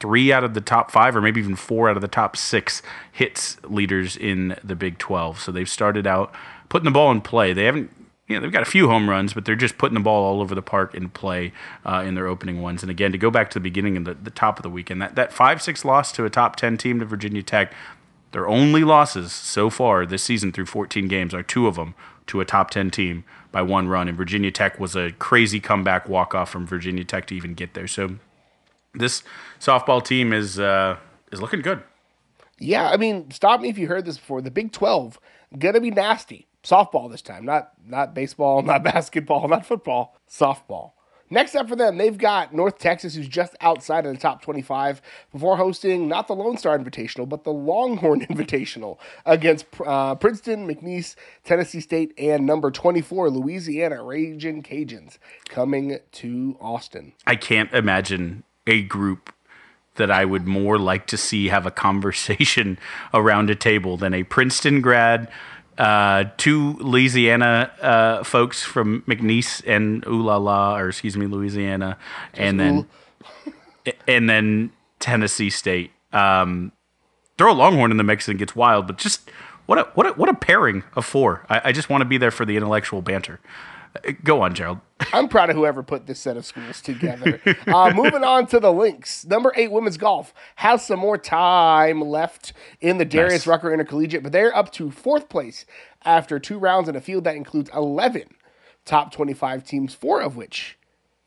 three out of the top five, or maybe even four out of the top six hits leaders in the Big 12. So they've started out putting the ball in play. They haven't you know, they've got a few home runs, but they're just putting the ball all over the park in play uh, in their opening ones. And again, to go back to the beginning and the, the top of the weekend, that, that 5 6 loss to a top 10 team to Virginia Tech, their only losses so far this season through 14 games are two of them to a top 10 team by one run. And Virginia Tech was a crazy comeback walk off from Virginia Tech to even get there. So this softball team is uh, is looking good. Yeah, I mean, stop me if you heard this before. The Big 12 gonna be nasty. Softball this time, not not baseball, not basketball, not football, softball. Next up for them, they've got North Texas, who's just outside of the top 25, before hosting not the Lone Star Invitational, but the Longhorn Invitational against uh, Princeton, McNeese, Tennessee State, and number 24, Louisiana Raging Cajuns, coming to Austin. I can't imagine a group that I would more like to see have a conversation around a table than a Princeton grad uh, two Louisiana uh, folks from McNeese and Ooh La La, or excuse me, Louisiana, Just and then and then Tennessee State. Um, throw a Longhorn in the mix and it gets wild, but just what a what a what a pairing of four. I, I just want to be there for the intellectual banter. Go on, Gerald. I'm proud of whoever put this set of schools together. uh, moving on to the links. Number eight, women's golf has some more time left in the Darius nice. Rucker Intercollegiate, but they're up to fourth place after two rounds in a field that includes 11 top 25 teams, four of which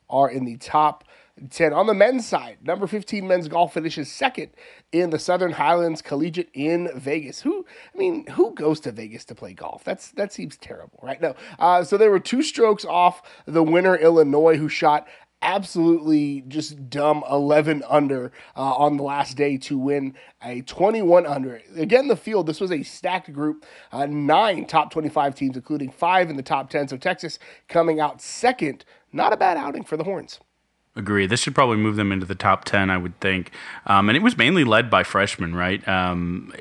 are in the top 10. On the men's side, number 15 men's golf finishes second in the Southern Highlands Collegiate in Vegas. Who, I mean, who goes to Vegas to play golf? That's That seems terrible, right? No. Uh, so they were two strokes off the winner, Illinois, who shot absolutely just dumb 11 under uh, on the last day to win a 21 under. Again, the field, this was a stacked group, uh, nine top 25 teams, including five in the top 10. So Texas coming out second. Not a bad outing for the Horns. Agree. This should probably move them into the top 10, I would think. Um, and it was mainly led by freshmen, right? Um,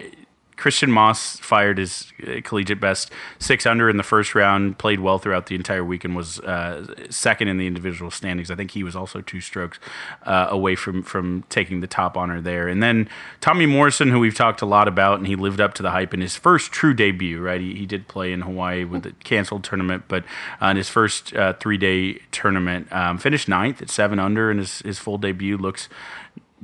Christiaan Maas fired his uh, collegiate best six under in the first round, played well throughout the entire week, and was uh, second in the individual standings. I think he was also two strokes uh, away from, from taking the top honor there. And then Tommy Morrison, who we've talked a lot about, and he lived up to the hype in his first true debut, right? He, he did play in Hawaii with the canceled tournament, but uh, in his first uh, three day tournament, um, finished ninth at seven under, and his, his full debut looks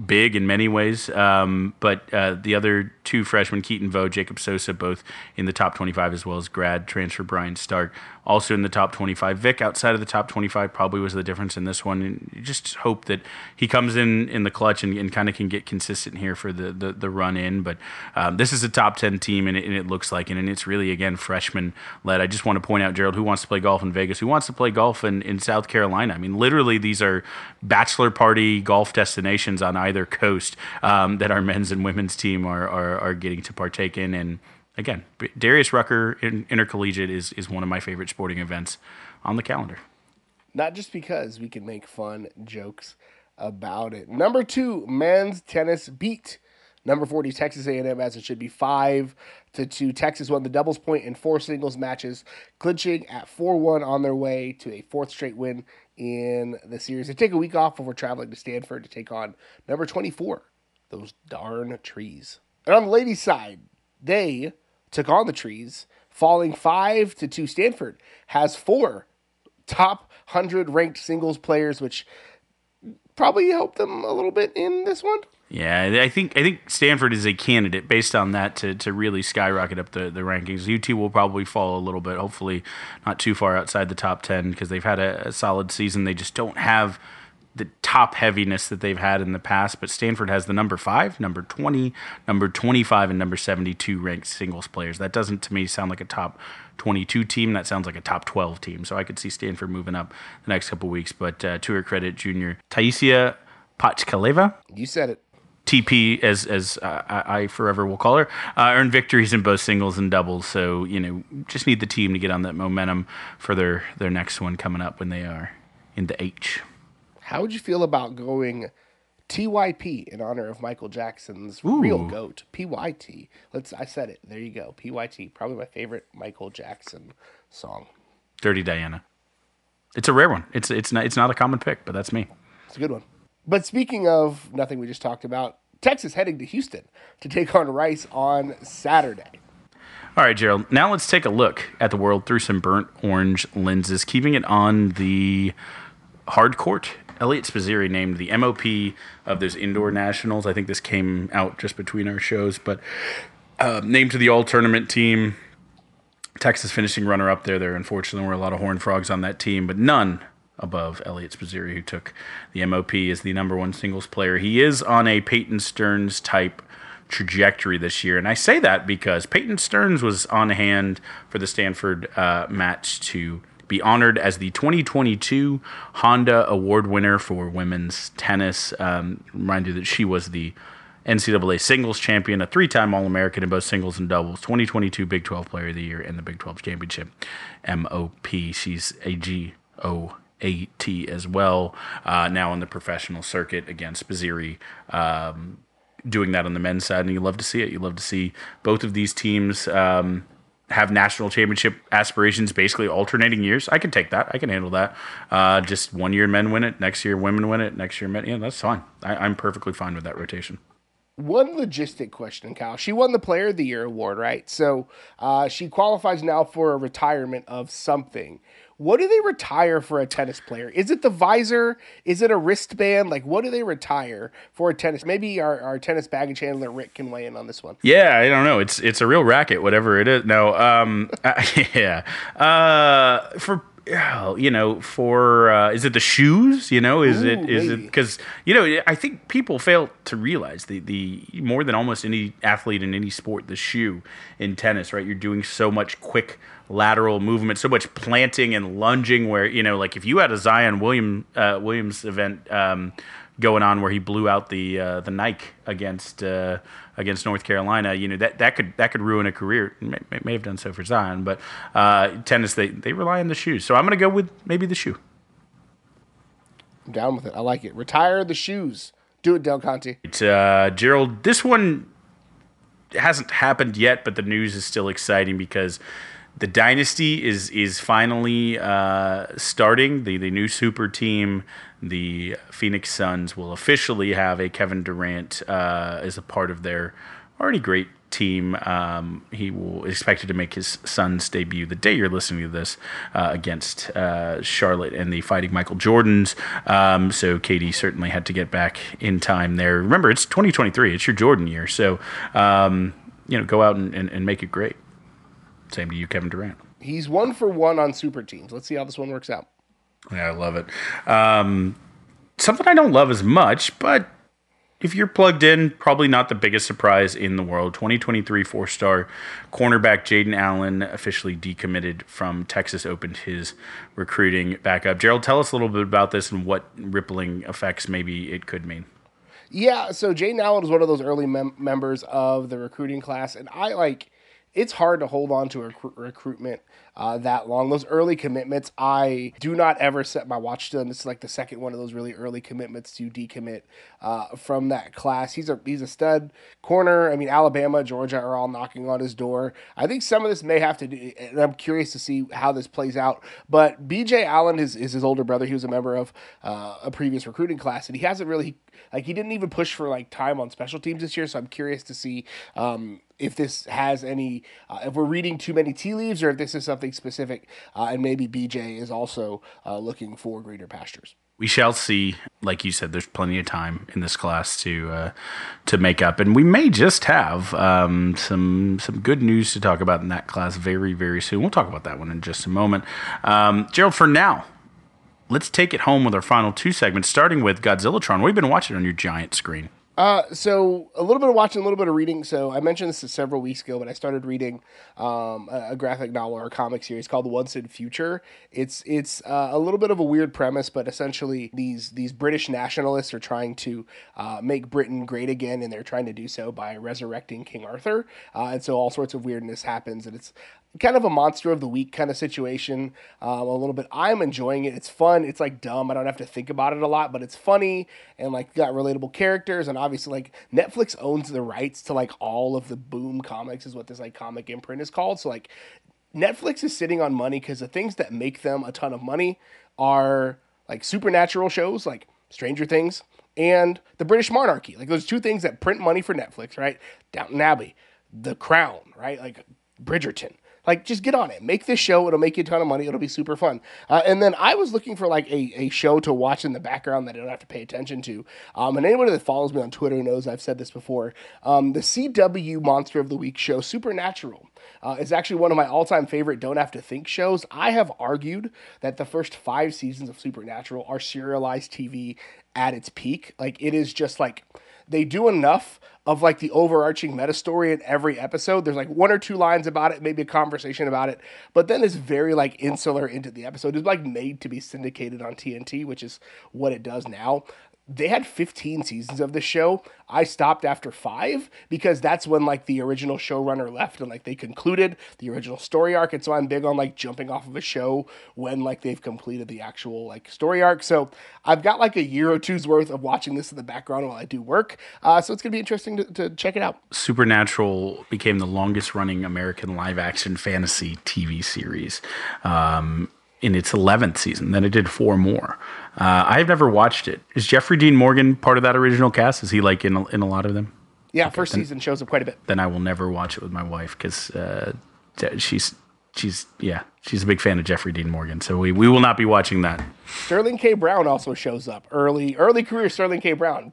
big in many ways. Um, but uh, the other two freshmen, Keaton Vo, Jacob Sosa, both in the top 25, as well as grad transfer Brian Stark, also in the top 25. Vick, outside of the top 25, probably was the difference in this one. And just hope that he comes in in the clutch and, and kind of can get consistent here for the, the, the run in. But um, this is a top 10 team, and it, and it looks like it. And it's really, again, freshman led. I just want to point out, Gerald, who wants to play golf in Vegas, who wants to play golf in, in South Carolina. I mean, literally, these are bachelor party golf destinations on either coast um, that our men's and women's team are, are, are getting to partake in. And again, Darius Rucker in Intercollegiate is, is one of my favorite sporting events on the calendar. Not just because we can make fun jokes about it. Number two, men's tennis beat number 40 Texas A&M as it should be 5 to 2. Texas won the doubles point in four singles matches, clinching at 4-1 on their way to a fourth straight win in the series. They take a week off before traveling to Stanford to take on number 24, those darn trees. And on the ladies' side, they took on the trees, falling five to two. Stanford has four top hundred ranked singles players, which probably helped them a little bit in this one. Yeah, I think I think Stanford is a candidate based on that to, to really skyrocket up the, the rankings. UT will probably fall a little bit, hopefully not too far outside the top ten because they've had a, a solid season. They just don't have the top heaviness that they've had in the past. But Stanford has the number five, number twenty, number twenty five, and number seventy two ranked singles players. That doesn't to me sound like a top 22 team. That sounds like a top 12 team. So I could see Stanford moving up the next couple weeks. But uh, to her credit, junior Taisiya Pachkaleva. You said it. TP, as as uh, I forever will call her, uh, earned victories in both singles and doubles. So you know, just need the team to get on that momentum for their their next one coming up when they are in the H. How would you feel about going TYP in honor of Michael Jackson's Ooh. real goat, PYT? Let's. I said it. There you go. PYT. Probably my favorite Michael Jackson song. Dirty Diana. It's a rare one. It's it's not it's not a common pick, but that's me. It's a good one. But speaking of nothing we just talked about, Texas heading to Houston to take on Rice on Saturday. All right, Gerald. Now let's take a look at the world through some burnt orange lenses, keeping it on the hard court. Eliot Spizzirri named the MOP of those indoor nationals. I think this came out just between our shows, but uh, named to the all tournament team. Texas finishing runner up there. There unfortunately were a lot of horn frogs on that team, but none above Eliot Spizzirri, who took the MOP as the number one singles player. He is on a Peyton Stearns type trajectory this year. And I say that because Peyton Stearns was on hand for the Stanford uh, match to be honored as the 2022 Honda Award winner for women's tennis. Um, remind you that she was the NCAA singles champion, a three time All American in both singles and doubles, 2022 Big 12 Player of the Year, and the Big 12 Championship. MOP. She's a G O AT as well, uh, now on the professional circuit against Spizzirri. Um, doing that on the men's side, and you love to see it. You love to see both of these teams um, have national championship aspirations basically alternating years. I can take that. I can handle that. Uh, just one year men win it, next year women win it, next year men. Yeah, that's fine. I, am perfectly fine with that rotation. One logistic question, Kyle. She won the Player of the Year award, right? So uh, she qualifies now for a retirement of something. What do they retire for a tennis player? Is it the visor? Is it a wristband? Like, what do they retire for a tennis? Maybe our, our tennis baggage handler Rick can weigh in on this one. Yeah, I don't know. It's it's a real racket, whatever it is. No, um, yeah. Uh, for you know, for uh, is it the shoes? You know, is Ooh, it is maybe. it because you know I think people fail to realize the the more than almost any athlete in any sport, the shoe in tennis, right? You're doing so much quick lateral movement, so much planting and lunging. Where you know, like if you had a Zion William uh, Williams event um, going on where he blew out the uh, the Nike against uh, against North Carolina, you know that, that could that could ruin a career. May, may have done so for Zion, but uh, tennis they they rely on the shoes. So I'm going to go with maybe the shoe. I'm down with it. I like it. Retire the shoes. Do it, Del Conte. It's, uh, Gerald, this one hasn't happened yet, but the news is still exciting because the dynasty is is finally uh, starting. The the new super team, the Phoenix Suns, will officially have a Kevin Durant uh, as a part of their already great team. Um, he will expected to make his Suns debut the day you're listening to this uh, against uh, Charlotte and the Fighting Michael Jordans. Um, so Katie certainly had to get back in time there. Remember, it's 2023. It's your Jordan year, so um, you know go out and, and, and make it great. Same to you, Kevin Durant. He's one for one on super teams. Let's see how this one works out. Yeah, I love it. Um, something I don't love as much, but if you're plugged in, probably not the biggest surprise in the world. 2023 four star cornerback Jaden Allen officially decommitted from Texas, opened his recruiting back up. Gerald, tell us a little bit about this and what rippling effects maybe it could mean. Yeah, so Jaden Allen was one of those early mem- members of the recruiting class, and I like it's hard to hold on to a rec- recruitment uh, that long. Those early commitments, I do not ever set my watch to them. This is like the second one of those really early commitments to decommit uh, from that class. He's a he's a stud corner. I mean, Alabama, Georgia are all knocking on his door. I think some of this may have to do, and I'm curious to see how this plays out. But B.J. Allen is, is his older brother. He was a member of uh, a previous recruiting class, and he hasn't really like he didn't even push for like time on special teams this year. So I'm curious to see um, if this has any, uh, if we're reading too many tea leaves, or if this is something specific, uh, and maybe BJ is also uh, looking for greener pastures. We shall see. Like you said, there's plenty of time in this class to uh, to make up, and we may just have um, some some good news to talk about in that class very very soon. We'll talk about that one in just a moment. Um, Gerald, for now, let's take it home with our final two segments, starting with Godzillatron. What have you been watching on your giant screen? Uh, so a little bit of watching, a little bit of reading. So I mentioned this several weeks ago, but I started reading um, a, a, graphic novel or a comic series called The Once and Future. It's it's uh, a little bit of a weird premise, but essentially these these British nationalists are trying to uh, make Britain great again, and they're trying to do so by resurrecting King Arthur. Uh, and so all sorts of weirdness happens, and it's kind of a monster of the week kind of situation um, a little bit. I'm enjoying it. It's fun. It's like dumb. I don't have to think about it a lot but it's funny and like got relatable characters. And obviously like netflix owns the rights to like all of the boom comics is what this like comic imprint is called. So like netflix is sitting on money because the things that make them a ton of money are like supernatural shows like stranger things and the british monarchy. Like those two things that print money for netflix right? Downton abbey the crown right? Like bridgerton like, just get on it. Make this show. It'll make you a ton of money. It'll be super fun. Uh, and then I was looking for like a, a show to watch in the background that I don't have to pay attention to. Um, and anybody that follows me on Twitter knows I've said this before. Um, the CW Monster of the Week show, Supernatural, uh, is actually one of my all time favorite Don't Have to Think shows. I have argued that the first five seasons of Supernatural are serialized TV at its peak. Like, it is just like they do enough of like the overarching meta story in every episode. There's like one or two lines about it, maybe a conversation about it, but then it's very like insular into the episode. It's like made to be syndicated on TNT, which is what it does now they had 15 seasons of the show. I stopped after five because that's when like the original showrunner left and like they concluded the original story arc. And so I'm big on like jumping off of a show when like they've completed the actual like story arc. So I've got like a year or two's worth of watching this in the background while I do work. Uh, so it's gonna be interesting to, to check it out. Supernatural became the longest running American live action fantasy TV series. Um, in its 11th season. Then it did four more. Uh, I've never watched it. Is Jeffrey Dean Morgan part of that original cast? Is he like in a, in a lot of them? Yeah, okay, first then, season shows up quite a bit. Then I will never watch it with my wife because uh, she's she's yeah she's a big fan of Jeffrey Dean Morgan. So we, we will not be watching that. Sterling K. Brown also shows up early early career. Sterling K. Brown,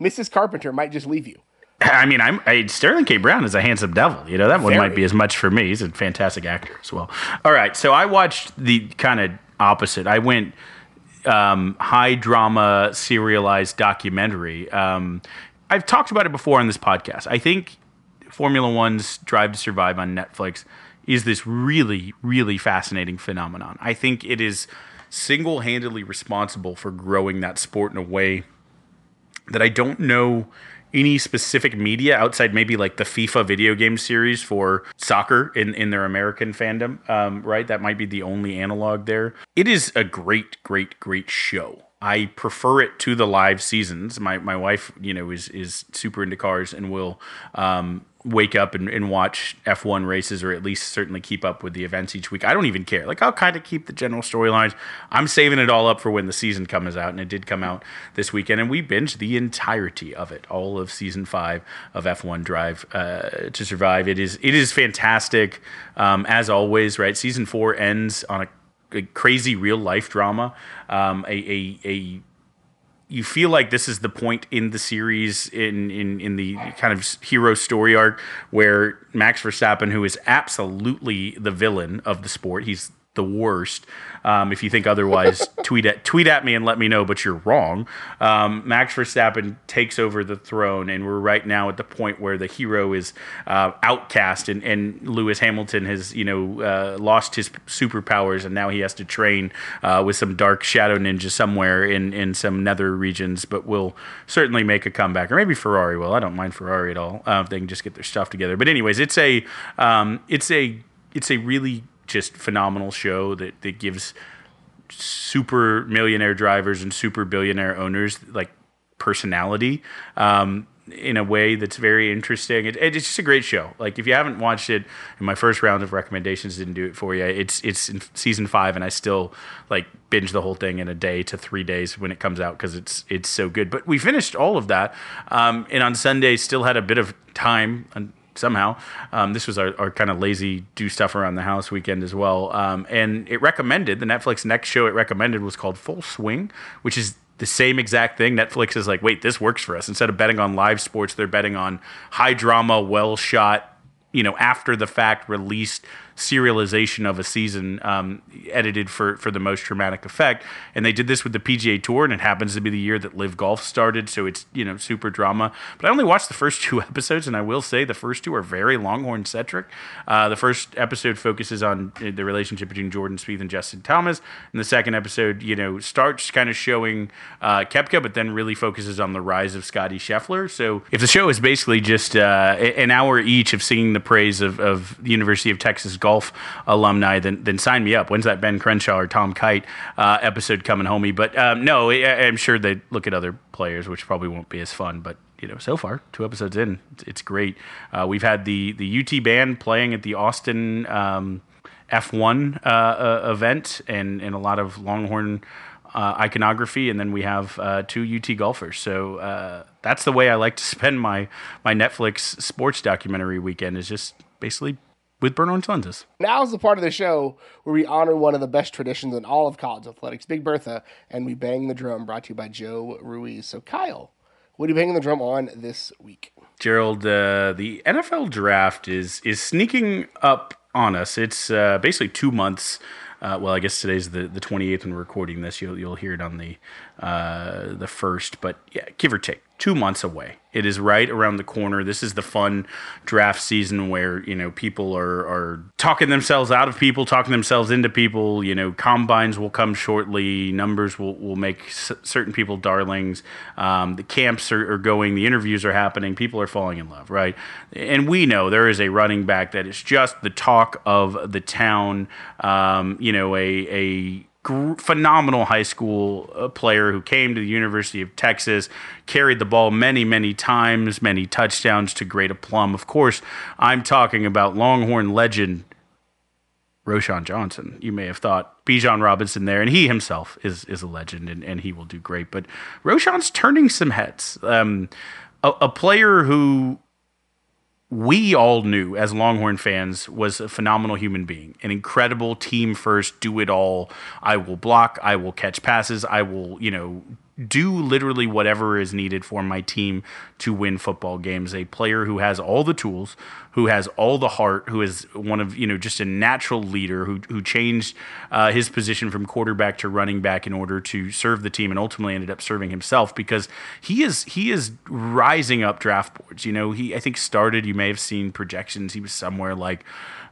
Mrs. Carpenter might just leave you. I mean, I'm I, Sterling K. Brown is a handsome devil. You know that one Very. might be as much for me. He's a fantastic actor as well. All right, so I watched the kind of opposite. I went um, high drama serialized documentary. Um, I've talked about it before on this podcast. I think Formula One's Drive to Survive on Netflix is this really, really fascinating phenomenon. I think it is single handedly responsible for growing that sport in a way that I don't know any specific media outside maybe like the FIFA video game series for soccer in, in their American fandom, um, right? That might be the only analog there. It is a great, great, great show. I prefer it to the live seasons. My my wife, you know, is is super into cars and will um, wake up and, and watch F1 races or at least certainly keep up with the events each week. I don't even care. Like I'll kind of keep the general storylines. I'm saving it all up for when the season comes out and it did come out this weekend and we binged the entirety of it, all of season 5 of F1 Drive uh, to Survive. It is it is fantastic um, as always, right? Season 4 ends on a, a crazy real life drama, um, a, a, a you feel like this is the point in the series in, in, in the kind of hero story arc where Max Verstappen, who is absolutely the villain of the sport, he's the worst. Um, if you think otherwise, tweet at tweet at me and let me know. But you're wrong. Um, Max Verstappen takes over the throne, and we're right now at the point where the hero is uh, outcast, and, and Lewis Hamilton has you know uh, lost his superpowers, and now he has to train uh, with some dark shadow ninja somewhere in in some nether regions. But will certainly make a comeback, or maybe Ferrari will. I don't mind Ferrari at all uh, if they can just get their stuff together. But anyways, it's a um, it's a it's a really just phenomenal show that, that gives super millionaire drivers and super billionaire owners like personality um, in a way that's very interesting. It, it's just a great show. Like if you haven't watched it, and my first round of recommendations didn't do it for you. It's it's in season five, and I still like binge the whole thing in a day to three days when it comes out because it's it's so good. But we finished all of that, um, and on Sunday still had a bit of time somehow. Um, this was our, our kind of lazy do stuff around the house weekend as well. Um, and it recommended the Netflix next show it recommended was called Full Swing, which is the same exact thing. Netflix is like, wait, this works for us. Instead of betting on live sports, they're betting on high drama, well shot, you know, after the fact released serialization of a season um, edited for, for the most dramatic effect. And they did this with the PGA Tour, and it happens to be the year that Live Golf started, so it's you know super drama. But I only watched the first two episodes, and I will say the first two are very Longhorn centric. Uh, the first episode focuses on uh, the relationship between Jordan Spieth and Justin Thomas, and the second episode, you know, starts kind of showing uh, Koepka, but then really focuses on the rise of Scotty Scheffler. So if the show is basically just uh, an hour each of singing the praise of, of the University of Texas golf golf alumni, then then sign me up. When's that Ben Crenshaw or Tom Kite uh, episode coming homie? But um, no, I, I'm sure they look at other players, which probably won't be as fun. But you know, so far, two episodes in, it's, it's great. Uh, we've had the the UT band playing at the Austin um, F1 uh, uh, event, and and a lot of Longhorn. Uh, iconography, and then we have uh, two UT golfers. So uh, that's the way I like to spend my my Netflix sports documentary weekend. Is just basically with Bernard Lenses. Now is the part of the show where we honor one of the best traditions in all of college athletics, Big Bertha, and we bang the drum. Brought to you by Joe Ruiz. So, Kyle, what are you banging the drum on this week? Gerald, uh, the NFL draft is is sneaking up on us. It's uh, basically two months. Uh, well, I guess today's the, the 28th when we're recording this. You'll, you'll hear it on the uh, the first, but yeah, give or take two months away. It is right around the corner. This is the fun draft season where you know people are are talking themselves out of people, talking themselves into people. You know, combines will come shortly. Numbers will will make s- certain people darlings. Um, the camps are, are going. The interviews are happening. People are falling in love, right? And we know there is a running back that is just the talk of the town. Um, you know, a a phenomenal high school uh, player who came to the University of Texas, carried the ball many, many times, many touchdowns to great aplomb. Of course, I'm talking about Longhorn legend Roschon Johnson. You may have thought Bijan Robinson there, and he himself is is a legend, and, and he will do great. But Roschon's turning some heads. Um, a, a player who we all knew as Longhorn fans was a phenomenal human being, an incredible team first, do it all. I will block, I will catch passes, I will, you know, do literally whatever is needed for my team to win football games. A player who has all the tools, who has all the heart, who is one of you know just a natural leader who who changed uh, his position from quarterback to running back in order to serve the team, and ultimately ended up serving himself because he is he is rising up draft boards. You know, he I think started. You may have seen projections. He was somewhere like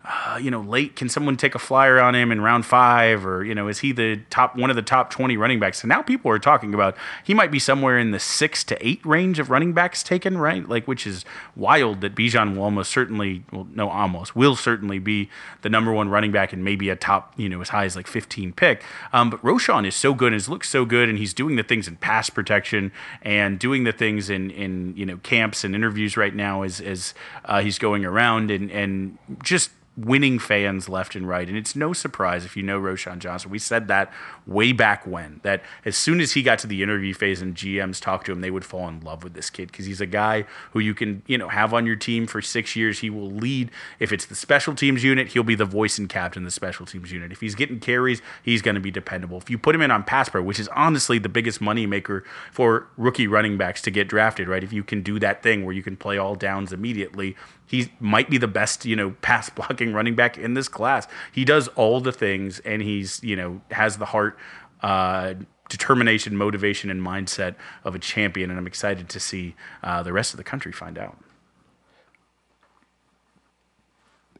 uh, you know, late. Can someone take a flyer on him in round five, or you know, is he the top one of the top twenty running backs? So now people are talking about he might be somewhere in the six to eight range of running backs taken, right? Like, which is wild that Bijan will almost certainly, well, no, almost will certainly be the number one running back and maybe a top, you know, as high as like fifteen pick. Um, but Roschon is so good and his looks so good, and he's doing the things in pass protection and doing the things in in you know camps and interviews right now as as uh, he's going around and and just winning fans left and right. And it's no surprise if you know Roschon Johnson. We said that way back when, that as soon as he got to the interview phase and GMs talked to him, they would fall in love with this kid because he's a guy who you can, you know, have on your team for six years. He will lead. If it's the special teams unit, he'll be the voice and captain of the special teams unit. If he's getting carries, he's going to be dependable. If you put him in on pass pro, which is honestly the biggest moneymaker for rookie running backs to get drafted, right? If you can do that thing where you can play all downs immediately, he might be the best, you know, pass blocking running back in this class. He does all the things, and he's, you know, has the heart, uh, determination, motivation, and mindset of a champion. And I'm excited to see uh, the rest of the country find out.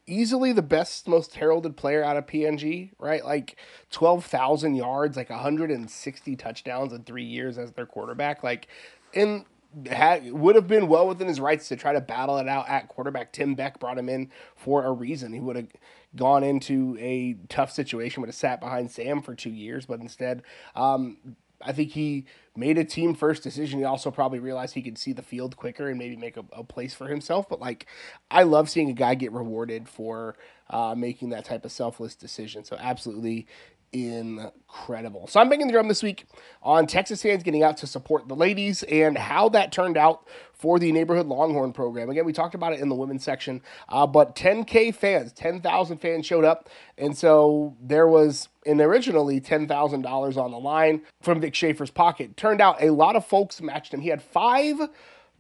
Easily the best, most heralded player out of PNG, right? Like 12,000 yards, like 160 touchdowns in three years as their quarterback. Like, in had would have been well within his rights to try to battle it out at quarterback. Tim Beck brought him in for a reason. He would have gone into a tough situation, would have sat behind Sam for two years, but instead, um, I think he made a team first decision. He also probably realized he could see the field quicker and maybe make a, a place for himself. But like, I love seeing a guy get rewarded for uh, making that type of selfless decision. So absolutely incredible. So I'm banging the drum this week on Texas fans getting out to support the ladies and how that turned out for the neighborhood Longhorn program. Again, we talked about it in the women's section, uh, but 10K fans, 10,000 fans showed up. And so there was an originally $10,000 on the line from Vic Schaefer's pocket. Turned out a lot of folks matched him. He had five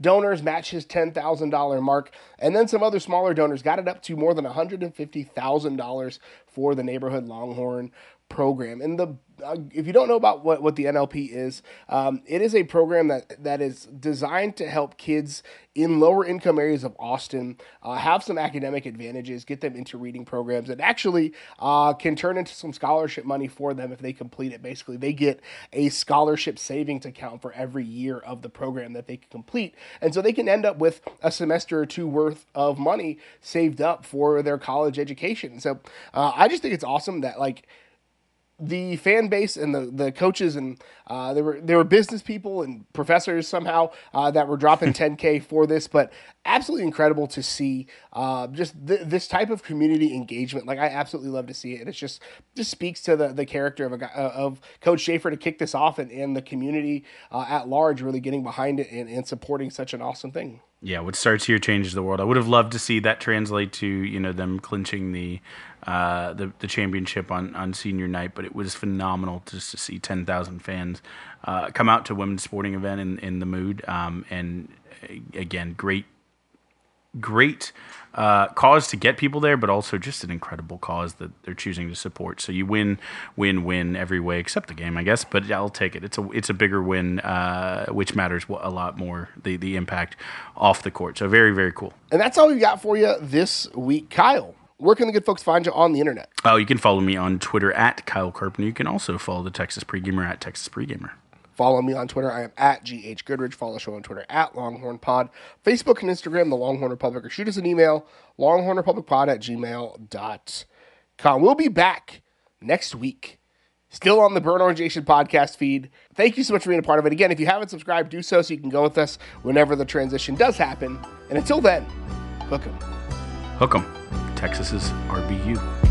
donors match his $10,000 mark. And then some other smaller donors got it up to more than $150,000 for the neighborhood Longhorn program. And the uh, if you don't know about what, what the NLP is, um, it is a program that, that is designed to help kids in lower income areas of Austin uh, have some academic advantages, get them into reading programs, and actually uh, can turn into some scholarship money for them if they complete it. Basically, they get a scholarship savings account for every year of the program that they can complete. And so they can end up with a semester or two worth of money saved up for their college education. So uh, I just think it's awesome that, like, the fan base and the, the coaches and uh, there were there were business people and professors somehow uh, that were dropping 10k for this, but absolutely incredible to see uh, just th- this type of community engagement. Like I absolutely love to see it. It's just just speaks to the, the character of a guy, uh, of Coach Schaefer to kick this off and, and the community uh, at large really getting behind it and, and supporting such an awesome thing. Yeah, what starts here changes the world. I would have loved to see that translate to you know them clinching the uh, the the championship on, on senior night, but it was phenomenal just to see ten thousand fans uh, come out to women's sporting event in in the mood. Um, and again, great great uh, cause to get people there, but also just an incredible cause that they're choosing to support. So you win, win, win every way except the game, I guess. But I'll take it. It's a it's a bigger win, uh, which matters a lot more. The the impact off the court. So very very cool. And that's all we got for you this week, Kyle where can the good folks find you on the internet? Oh, you can follow me on Twitter at Kyle Carpenter. You can also follow the Texas Pregamer at Texas Pregamer. Follow me on Twitter. I am at GH Goodridge. Follow the show on Twitter at Longhorn Pod. Facebook and Instagram, The Longhorn Republic. Or shoot us an email, longhornrepublicpod at gmail.com. We'll be back next week. Still on the Burnt Orange Nation podcast feed. Thank you so much for being a part of it. Again, if you haven't subscribed, do so so you can go with us whenever the transition does happen. And until then, hook 'em. Hook 'em. Texas's RBU.